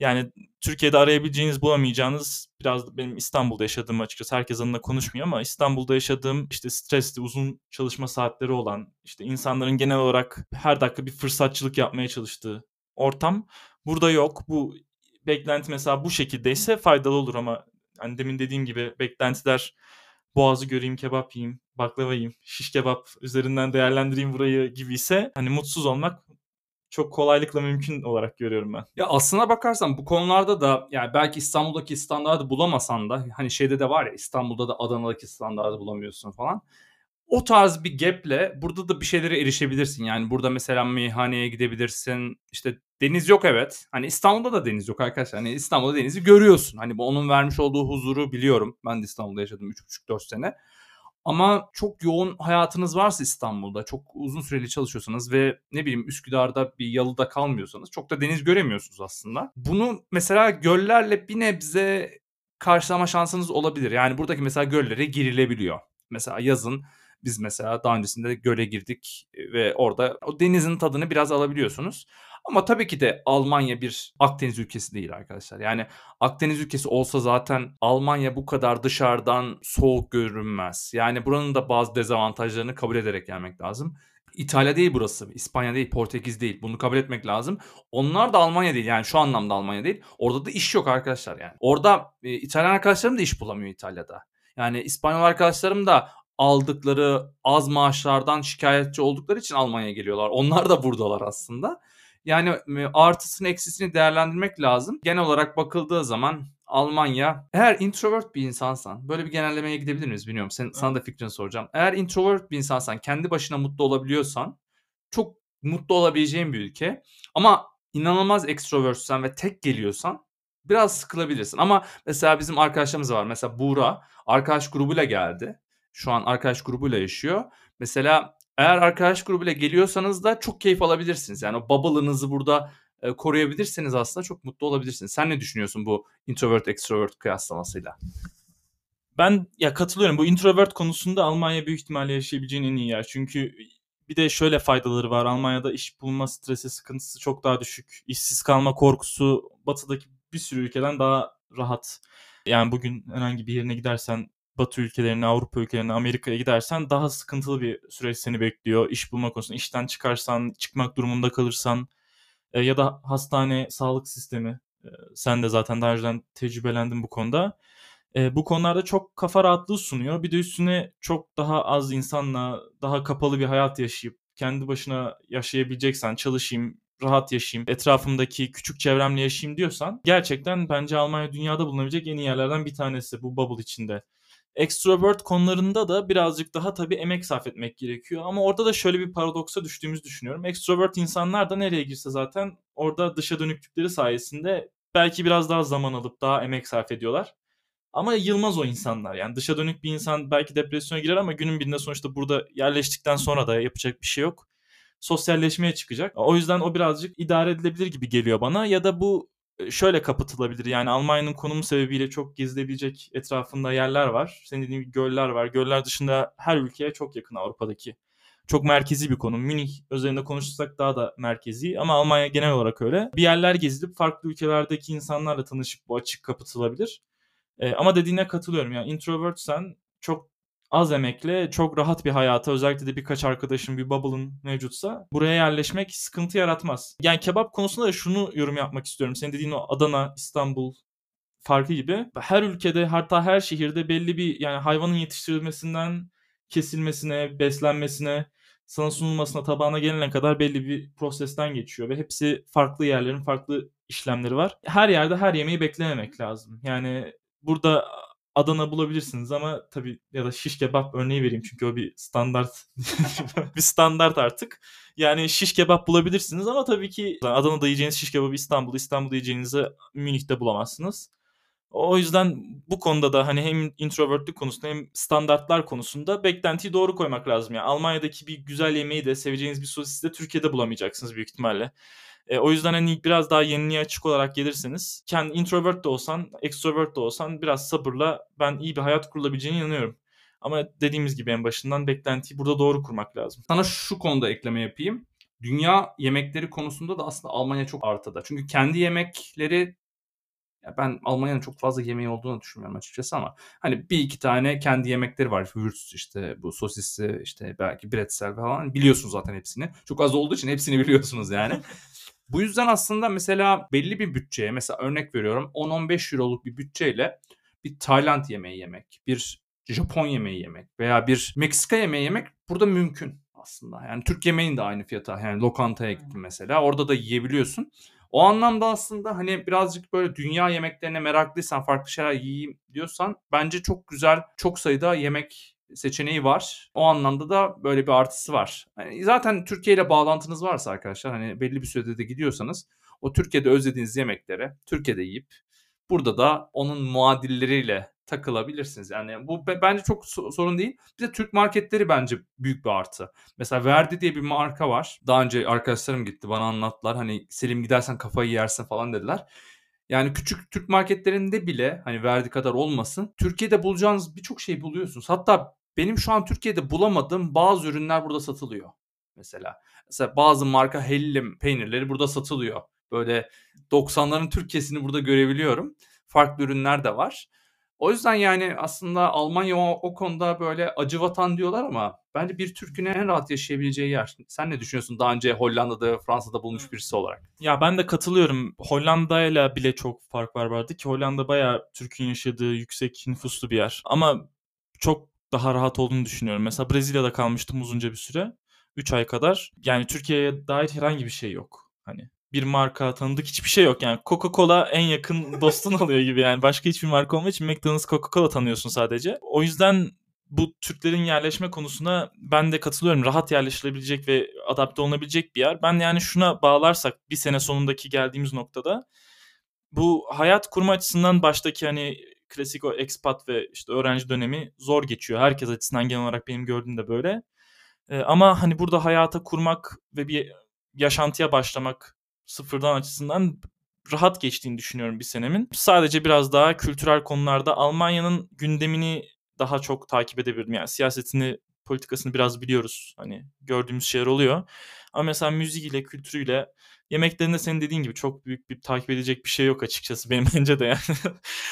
Yani Türkiye'de arayabileceğiniz, bulamayacağınız biraz benim İstanbul'da yaşadığım açıkçası herkes adına konuşmuyor ama İstanbul'da yaşadığım işte stresli, uzun çalışma saatleri olan, işte insanların genel olarak her dakika bir fırsatçılık yapmaya çalıştığı ortam burada yok. Bu beklenti mesela bu şekildeyse faydalı olur ama hani demin dediğim gibi beklentiler boğazı göreyim, kebap yiyeyim, baklava yiyeyim, şiş kebap üzerinden değerlendireyim burayı gibi ise hani mutsuz olmak çok kolaylıkla mümkün olarak görüyorum ben. Ya aslına bakarsan bu konularda da yani belki İstanbul'daki standartı bulamasan da hani şeyde de var ya İstanbul'da da Adana'daki standartı bulamıyorsun falan o tarz bir gap'le burada da bir şeylere erişebilirsin. Yani burada mesela meyhaneye gidebilirsin. İşte deniz yok evet. Hani İstanbul'da da deniz yok arkadaşlar. Hani İstanbul'da denizi görüyorsun. Hani bu onun vermiş olduğu huzuru biliyorum. Ben de İstanbul'da yaşadım 3,5-4 sene. Ama çok yoğun hayatınız varsa İstanbul'da, çok uzun süreli çalışıyorsanız ve ne bileyim Üsküdar'da bir yalıda kalmıyorsanız çok da deniz göremiyorsunuz aslında. Bunu mesela göllerle bir nebze karşılama şansınız olabilir. Yani buradaki mesela göllere girilebiliyor. Mesela yazın biz mesela daha öncesinde göle girdik ve orada o denizin tadını biraz alabiliyorsunuz. Ama tabii ki de Almanya bir Akdeniz ülkesi değil arkadaşlar. Yani Akdeniz ülkesi olsa zaten Almanya bu kadar dışarıdan soğuk görünmez. Yani buranın da bazı dezavantajlarını kabul ederek gelmek lazım. İtalya değil burası. İspanya değil, Portekiz değil. Bunu kabul etmek lazım. Onlar da Almanya değil. Yani şu anlamda Almanya değil. Orada da iş yok arkadaşlar yani. Orada e, İtalyan arkadaşlarım da iş bulamıyor İtalya'da. Yani İspanyol arkadaşlarım da aldıkları az maaşlardan şikayetçi oldukları için Almanya'ya geliyorlar. Onlar da buradalar aslında. Yani artısını eksisini değerlendirmek lazım. Genel olarak bakıldığı zaman Almanya eğer introvert bir insansan böyle bir genellemeye gidebilir miyiz bilmiyorum. Sen, sana da fikrini soracağım. Eğer introvert bir insansan kendi başına mutlu olabiliyorsan çok mutlu olabileceğin bir ülke. Ama inanılmaz extrovertsen ve tek geliyorsan biraz sıkılabilirsin. Ama mesela bizim arkadaşlarımız var. Mesela Buğra arkadaş grubuyla geldi şu an arkadaş grubuyla yaşıyor. Mesela eğer arkadaş grubuyla geliyorsanız da çok keyif alabilirsiniz. Yani o bubble'ınızı burada e, koruyabilirseniz aslında çok mutlu olabilirsiniz. Sen ne düşünüyorsun bu introvert extrovert kıyaslamasıyla? Ben ya katılıyorum. Bu introvert konusunda Almanya büyük ihtimalle yaşayabileceğin en iyi yer. Çünkü bir de şöyle faydaları var. Almanya'da iş bulma stresi, sıkıntısı çok daha düşük. İşsiz kalma korkusu batıdaki bir sürü ülkeden daha rahat. Yani bugün herhangi bir yerine gidersen Batı ülkelerine, Avrupa ülkelerine, Amerika'ya gidersen daha sıkıntılı bir süreç seni bekliyor. İş bulma konusunda işten çıkarsan, çıkmak durumunda kalırsan e, ya da hastane, sağlık sistemi. E, sen de zaten daha önceden tecrübelendin bu konuda. E, bu konularda çok kafa rahatlığı sunuyor. Bir de üstüne çok daha az insanla daha kapalı bir hayat yaşayıp kendi başına yaşayabileceksen, çalışayım, rahat yaşayayım, etrafımdaki küçük çevremle yaşayayım diyorsan gerçekten bence Almanya dünyada bulunabilecek en iyi yerlerden bir tanesi bu bubble içinde. Extrovert konularında da birazcık daha tabii emek sarf etmek gerekiyor. Ama orada da şöyle bir paradoksa düştüğümüzü düşünüyorum. Extrovert insanlar da nereye girse zaten orada dışa dönüklükleri sayesinde belki biraz daha zaman alıp daha emek sarf ediyorlar. Ama yılmaz o insanlar. Yani dışa dönük bir insan belki depresyona girer ama günün birinde sonuçta burada yerleştikten sonra da yapacak bir şey yok. Sosyalleşmeye çıkacak. O yüzden o birazcık idare edilebilir gibi geliyor bana. Ya da bu şöyle kapatılabilir. Yani Almanya'nın konumu sebebiyle çok gezilebilecek etrafında yerler var. Senin dediğin gibi göller var. Göller dışında her ülkeye çok yakın Avrupa'daki. Çok merkezi bir konu. Münih üzerinde konuşursak daha da merkezi ama Almanya genel olarak öyle. Bir yerler gezilip farklı ülkelerdeki insanlarla tanışıp bu açık kapatılabilir. E, ama dediğine katılıyorum. Yani introvertsen çok az emekle çok rahat bir hayata özellikle de birkaç arkadaşın bir bubble'ın mevcutsa buraya yerleşmek sıkıntı yaratmaz. Yani kebap konusunda da şunu yorum yapmak istiyorum. Senin dediğin o Adana, İstanbul farkı gibi. Her ülkede hatta her şehirde belli bir yani hayvanın yetiştirilmesinden kesilmesine, beslenmesine, sana sunulmasına, tabağına gelene kadar belli bir prosesten geçiyor ve hepsi farklı yerlerin farklı işlemleri var. Her yerde her yemeği beklememek lazım. Yani burada Adana bulabilirsiniz ama tabii ya da şiş kebap örneği vereyim çünkü o bir standart bir standart artık. Yani şiş kebap bulabilirsiniz ama tabii ki Adana'da yiyeceğiniz şiş kebabı İstanbul'da, İstanbul'da yiyeceğinizi Münih'te bulamazsınız. O yüzden bu konuda da hani hem introvertlik konusunda hem standartlar konusunda beklentiyi doğru koymak lazım. Yani Almanya'daki bir güzel yemeği de seveceğiniz bir sosisi de Türkiye'de bulamayacaksınız büyük ihtimalle. E, o yüzden hani biraz daha yeniliğe açık olarak gelirseniz kendi introvert de olsan, extrovert de olsan biraz sabırla ben iyi bir hayat kurulabileceğine inanıyorum. Ama dediğimiz gibi en başından beklentiyi burada doğru kurmak lazım. Sana şu konuda ekleme yapayım. Dünya yemekleri konusunda da aslında Almanya çok artıda. Çünkü kendi yemekleri ya ben Almanya'nın çok fazla yemeği olduğunu düşünmüyorum açıkçası ama hani bir iki tane kendi yemekleri var. Würst işte bu sosisi işte belki bretzel falan biliyorsunuz zaten hepsini. Çok az olduğu için hepsini biliyorsunuz yani. Bu yüzden aslında mesela belli bir bütçeye mesela örnek veriyorum 10-15 euroluk bir bütçeyle bir Tayland yemeği yemek, bir Japon yemeği yemek veya bir Meksika yemeği yemek burada mümkün aslında. Yani Türk yemeğin de aynı fiyata. Yani lokantaya gittin mesela orada da yiyebiliyorsun. O anlamda aslında hani birazcık böyle dünya yemeklerine meraklıysan, farklı şeyler yiyeyim diyorsan bence çok güzel, çok sayıda yemek seçeneği var. O anlamda da böyle bir artısı var. Yani zaten Türkiye ile bağlantınız varsa arkadaşlar hani belli bir sürede de gidiyorsanız o Türkiye'de özlediğiniz yemeklere Türkiye'de yiyip burada da onun muadilleriyle takılabilirsiniz. Yani bu bence çok sorun değil. Bir de Türk marketleri bence büyük bir artı. Mesela Verdi diye bir marka var. Daha önce arkadaşlarım gitti bana anlattılar. Hani Selim gidersen kafayı yersin falan dediler. Yani küçük Türk marketlerinde bile hani Verdi kadar olmasın. Türkiye'de bulacağınız birçok şey buluyorsunuz. Hatta benim şu an Türkiye'de bulamadığım bazı ürünler burada satılıyor. Mesela. Mesela bazı marka hellim peynirleri burada satılıyor. Böyle 90'ların Türkiye'sini burada görebiliyorum. Farklı ürünler de var. O yüzden yani aslında Almanya o, o konuda böyle acı vatan diyorlar ama bence bir Türk'ün en rahat yaşayabileceği yer. Sen ne düşünüyorsun daha önce Hollanda'da, Fransa'da bulmuş birisi olarak? Ya ben de katılıyorum. Hollanda'yla bile çok fark var vardı ki Hollanda bayağı Türk'ün yaşadığı yüksek nüfuslu bir yer. Ama çok daha rahat olduğunu düşünüyorum. Mesela Brezilya'da kalmıştım uzunca bir süre. 3 ay kadar. Yani Türkiye'ye dair herhangi bir şey yok. Hani bir marka tanıdık hiçbir şey yok. Yani Coca-Cola en yakın dostun oluyor gibi yani. Başka hiçbir marka olmadığı için McDonald's Coca-Cola tanıyorsun sadece. O yüzden bu Türklerin yerleşme konusuna ben de katılıyorum. Rahat yerleşilebilecek ve adapte olunabilecek bir yer. Ben yani şuna bağlarsak bir sene sonundaki geldiğimiz noktada bu hayat kurma açısından baştaki hani klasik o expat ve işte öğrenci dönemi zor geçiyor. Herkes açısından genel olarak benim gördüğüm de böyle. Ee, ama hani burada hayata kurmak ve bir yaşantıya başlamak sıfırdan açısından rahat geçtiğini düşünüyorum bir senemin. Sadece biraz daha kültürel konularda Almanya'nın gündemini daha çok takip edebilirim. Yani siyasetini, politikasını biraz biliyoruz. Hani gördüğümüz şeyler oluyor. Ama mesela müziğiyle, kültürüyle, yemeklerinde senin dediğin gibi çok büyük bir takip edecek bir şey yok açıkçası benim bence de yani.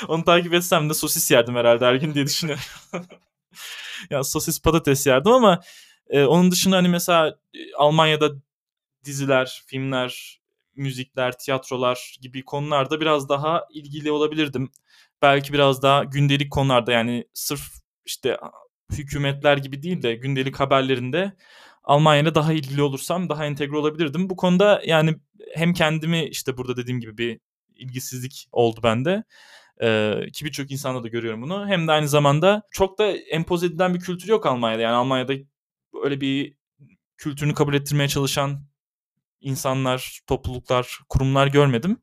Onu takip etsem de sosis yerdim herhalde her gün diye düşünüyorum. yani sosis patates yerdim ama e, onun dışında hani mesela e, Almanya'da diziler, filmler, müzikler, tiyatrolar gibi konularda biraz daha ilgili olabilirdim. Belki biraz daha gündelik konularda yani sırf işte hükümetler gibi değil de gündelik haberlerinde Almanya'yla daha ilgili olursam daha entegre olabilirdim. Bu konuda yani hem kendimi işte burada dediğim gibi bir ilgisizlik oldu bende. Ee, ki birçok insanda da görüyorum bunu. Hem de aynı zamanda çok da empoze edilen bir kültür yok Almanya'da. Yani Almanya'da öyle bir kültürünü kabul ettirmeye çalışan insanlar, topluluklar, kurumlar görmedim.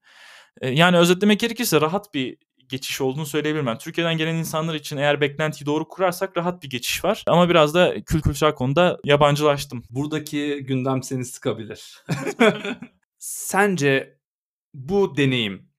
Yani özetlemek gerekirse rahat bir geçiş olduğunu söyleyebilirim ben. Türkiye'den gelen insanlar için eğer beklentiyi doğru kurarsak rahat bir geçiş var. Ama biraz da kültürel konuda yabancılaştım. Buradaki gündem seni sıkabilir. Sence bu deneyim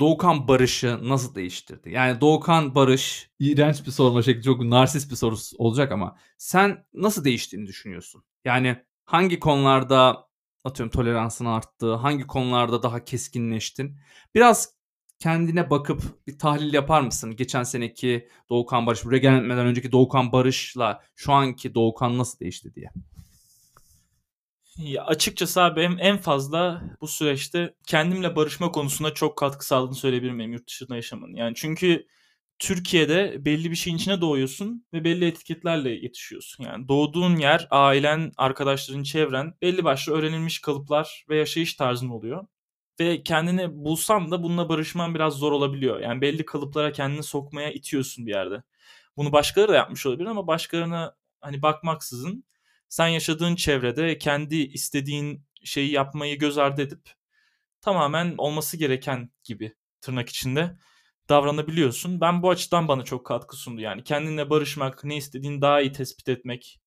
Doğukan Barış'ı nasıl değiştirdi? Yani Doğukan Barış iğrenç bir sorma şekli çok narsist bir soru olacak ama sen nasıl değiştiğini düşünüyorsun? Yani hangi konularda atıyorum toleransın arttı, hangi konularda daha keskinleştin? Biraz kendine bakıp bir tahlil yapar mısın? Geçen seneki Doğukan Barış, buraya gelmeden önceki Doğukan Barış'la şu anki Doğukan nasıl değişti diye. Ya açıkçası abi en, en fazla bu süreçte kendimle barışma konusunda çok katkı sağladığını söyleyebilirim benim yurt dışında yaşamanın. Yani çünkü Türkiye'de belli bir şeyin içine doğuyorsun ve belli etiketlerle yetişiyorsun. Yani doğduğun yer, ailen, arkadaşların, çevren belli başlı öğrenilmiş kalıplar ve yaşayış tarzın oluyor. Ve kendini bulsan da bununla barışman biraz zor olabiliyor. Yani belli kalıplara kendini sokmaya itiyorsun bir yerde. Bunu başkaları da yapmış olabilir ama başkalarına hani bakmaksızın sen yaşadığın çevrede kendi istediğin şeyi yapmayı göz ardı edip tamamen olması gereken gibi tırnak içinde davranabiliyorsun. Ben bu açıdan bana çok katkı sundu. Yani kendinle barışmak, ne istediğini daha iyi tespit etmek,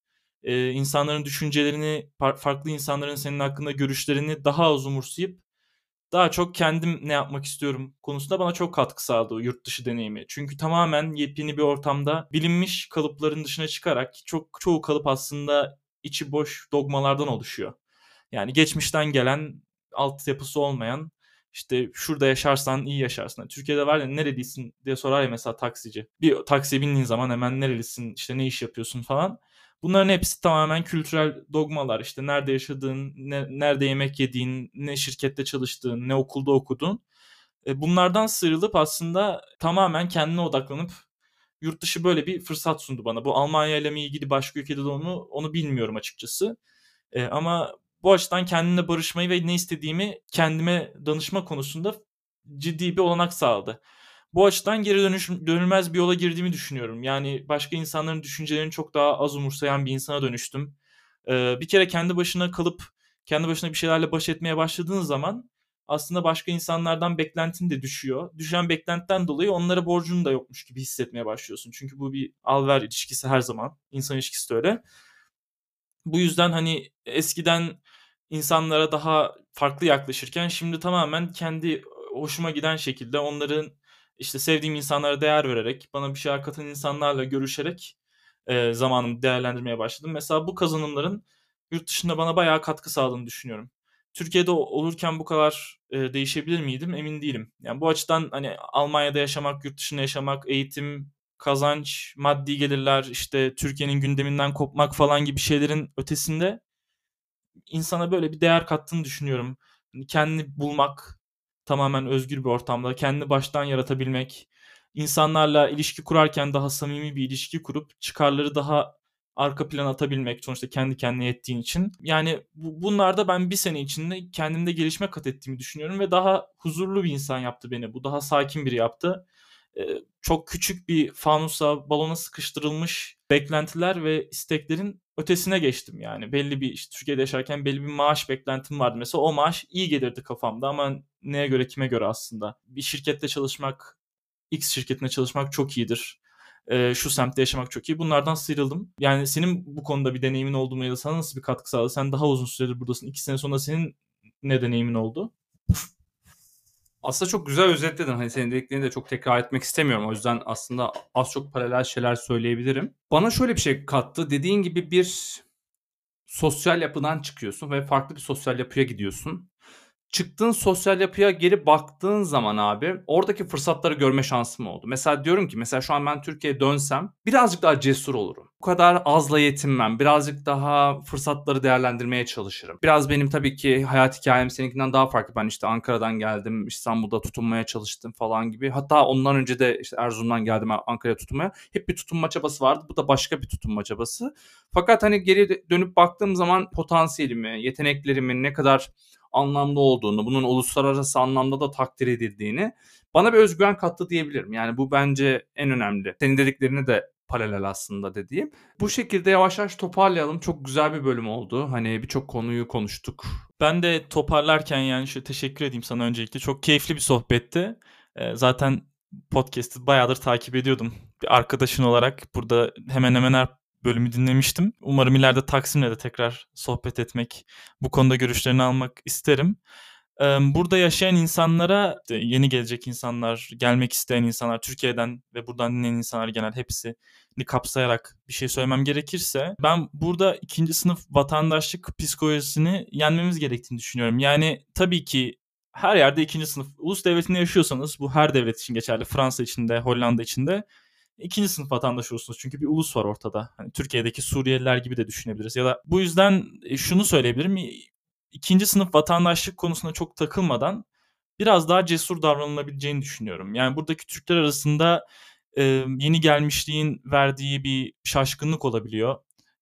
e, insanların düşüncelerini, farklı insanların senin hakkında görüşlerini daha az umursayıp daha çok kendim ne yapmak istiyorum konusunda bana çok katkı sağladı yurt dışı deneyimi. Çünkü tamamen yepyeni bir ortamda bilinmiş kalıpların dışına çıkarak çok çoğu kalıp aslında içi boş dogmalardan oluşuyor. Yani geçmişten gelen altyapısı olmayan işte şurada yaşarsan iyi yaşarsın. Türkiye'de var ya nerelisin diye sorar ya mesela taksici. Bir taksiye bindiğin zaman hemen nerelisin işte ne iş yapıyorsun falan. Bunların hepsi tamamen kültürel dogmalar. İşte nerede yaşadığın, ne, nerede yemek yediğin, ne şirkette çalıştığın, ne okulda okudun. E, bunlardan sıyrılıp aslında tamamen kendine odaklanıp yurt dışı böyle bir fırsat sundu bana. Bu Almanya ile mi ilgili başka ülkede de onu onu bilmiyorum açıkçası. E, ama bu açıdan kendimle barışmayı ve ne istediğimi kendime danışma konusunda ciddi bir olanak sağladı. Bu açıdan geri dönüş, dönülmez bir yola girdiğimi düşünüyorum. Yani başka insanların düşüncelerini çok daha az umursayan bir insana dönüştüm. Ee, bir kere kendi başına kalıp kendi başına bir şeylerle baş etmeye başladığın zaman aslında başka insanlardan beklentin de düşüyor. Düşen beklentiden dolayı onlara borcun da yokmuş gibi hissetmeye başlıyorsun. Çünkü bu bir al-ver ilişkisi her zaman. İnsan ilişkisi de öyle. Bu yüzden hani eskiden insanlara daha farklı yaklaşırken şimdi tamamen kendi hoşuma giden şekilde onların işte sevdiğim insanlara değer vererek, bana bir şeyler katan insanlarla görüşerek e, zamanımı değerlendirmeye başladım. Mesela bu kazanımların yurt dışında bana bayağı katkı sağladığını düşünüyorum. Türkiye'de olurken bu kadar e, değişebilir miydim emin değilim. Yani bu açıdan hani Almanya'da yaşamak, yurt dışında yaşamak, eğitim, kazanç, maddi gelirler, işte Türkiye'nin gündeminden kopmak falan gibi şeylerin ötesinde insana böyle bir değer kattığını düşünüyorum. Hani kendini bulmak, tamamen özgür bir ortamda kendini baştan yaratabilmek, insanlarla ilişki kurarken daha samimi bir ilişki kurup çıkarları daha arka plan atabilmek sonuçta kendi kendine yettiğin için. Yani bu, bunlarda ben bir sene içinde kendimde gelişme kat ettiğimi düşünüyorum ve daha huzurlu bir insan yaptı beni. Bu daha sakin biri yaptı. Çok küçük bir fanusa, balona sıkıştırılmış beklentiler ve isteklerin ötesine geçtim yani. Belli bir işte Türkiye'de yaşarken belli bir maaş beklentim vardı. Mesela o maaş iyi gelirdi kafamda ama neye göre kime göre aslında. Bir şirkette çalışmak, X şirketinde çalışmak çok iyidir. Ee, şu semtte yaşamak çok iyi. Bunlardan sıyrıldım. Yani senin bu konuda bir deneyimin oldu mu ya da sana nasıl bir katkı sağladı? Sen daha uzun süredir buradasın. İki sene sonra senin ne deneyimin oldu? Aslında çok güzel özetledin. Hani senin dediklerini de çok tekrar etmek istemiyorum. O yüzden aslında az çok paralel şeyler söyleyebilirim. Bana şöyle bir şey kattı. Dediğin gibi bir sosyal yapıdan çıkıyorsun ve farklı bir sosyal yapıya gidiyorsun çıktığın sosyal yapıya geri baktığın zaman abi oradaki fırsatları görme şansım oldu. Mesela diyorum ki mesela şu an ben Türkiye'ye dönsem birazcık daha cesur olurum. Bu kadar azla yetinmem. Birazcık daha fırsatları değerlendirmeye çalışırım. Biraz benim tabii ki hayat hikayem seninkinden daha farklı. Ben işte Ankara'dan geldim, İstanbul'da tutunmaya çalıştım falan gibi. Hatta ondan önce de işte Erzurum'dan geldim Ankara'ya tutunmaya. Hep bir tutunma çabası vardı. Bu da başka bir tutunma çabası. Fakat hani geri dönüp baktığım zaman potansiyelimi, yeteneklerimi ne kadar anlamlı olduğunu, bunun uluslararası anlamda da takdir edildiğini bana bir özgüven kattı diyebilirim. Yani bu bence en önemli. Senin dediklerini de paralel aslında dediğim. Bu şekilde yavaş yavaş toparlayalım. Çok güzel bir bölüm oldu. Hani birçok konuyu konuştuk. Ben de toparlarken yani şöyle teşekkür edeyim sana öncelikle. Çok keyifli bir sohbetti. Ee, zaten podcast'ı bayağıdır takip ediyordum. Bir arkadaşın olarak burada hemen hemen her bölümü dinlemiştim. Umarım ileride Taksim'le de tekrar sohbet etmek, bu konuda görüşlerini almak isterim. Burada yaşayan insanlara, yeni gelecek insanlar, gelmek isteyen insanlar, Türkiye'den ve buradan dinleyen insanlar genel hepsini kapsayarak bir şey söylemem gerekirse ben burada ikinci sınıf vatandaşlık psikolojisini yenmemiz gerektiğini düşünüyorum. Yani tabii ki her yerde ikinci sınıf ulus devletinde yaşıyorsanız bu her devlet için geçerli. Fransa için de Hollanda için de ikinci sınıf vatandaş olursunuz. Çünkü bir ulus var ortada. Hani Türkiye'deki Suriyeliler gibi de düşünebiliriz. Ya da bu yüzden e, şunu söyleyebilirim ikinci sınıf vatandaşlık konusuna çok takılmadan biraz daha cesur davranılabileceğini düşünüyorum. Yani buradaki Türkler arasında e, yeni gelmişliğin verdiği bir şaşkınlık olabiliyor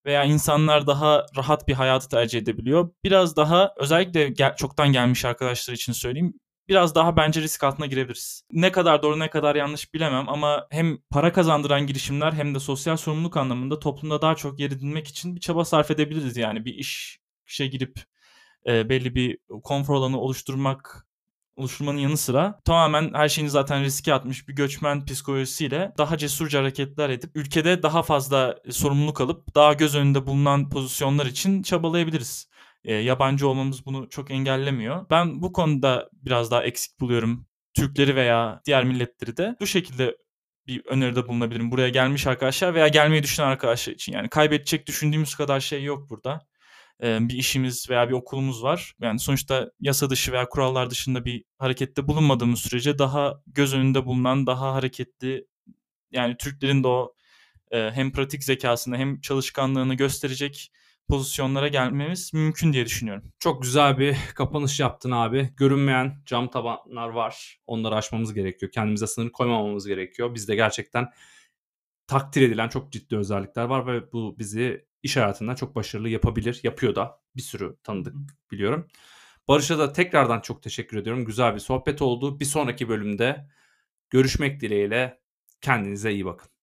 veya insanlar daha rahat bir hayatı tercih edebiliyor. Biraz daha özellikle gel- çoktan gelmiş arkadaşlar için söyleyeyim. Biraz daha bence risk altına girebiliriz. Ne kadar doğru ne kadar yanlış bilemem ama hem para kazandıran girişimler hem de sosyal sorumluluk anlamında toplumda daha çok yer edinmek için bir çaba sarf edebiliriz. Yani bir iş işe girip e, belli bir konfor alanı oluşturmak oluşturmanın yanı sıra tamamen her şeyini zaten riske atmış bir göçmen psikolojisiyle daha cesurca hareketler edip ülkede daha fazla sorumluluk alıp daha göz önünde bulunan pozisyonlar için çabalayabiliriz. E, yabancı olmamız bunu çok engellemiyor. Ben bu konuda biraz daha eksik buluyorum Türkleri veya diğer milletleri de. Bu şekilde bir öneride bulunabilirim. Buraya gelmiş arkadaşlar veya gelmeyi düşünen arkadaşlar için. Yani kaybedecek düşündüğümüz kadar şey yok burada bir işimiz veya bir okulumuz var. Yani sonuçta yasa dışı veya kurallar dışında bir harekette bulunmadığımız sürece daha göz önünde bulunan, daha hareketli yani Türklerin de o hem pratik zekasını hem çalışkanlığını gösterecek pozisyonlara gelmemiz mümkün diye düşünüyorum. Çok güzel bir kapanış yaptın abi. Görünmeyen cam tabanlar var. Onları aşmamız gerekiyor. Kendimize sınır koymamamız gerekiyor. Bizde gerçekten takdir edilen çok ciddi özellikler var ve bu bizi iş hayatında çok başarılı yapabilir. Yapıyor da bir sürü tanıdık biliyorum. Barış'a da tekrardan çok teşekkür ediyorum. Güzel bir sohbet oldu. Bir sonraki bölümde görüşmek dileğiyle kendinize iyi bakın.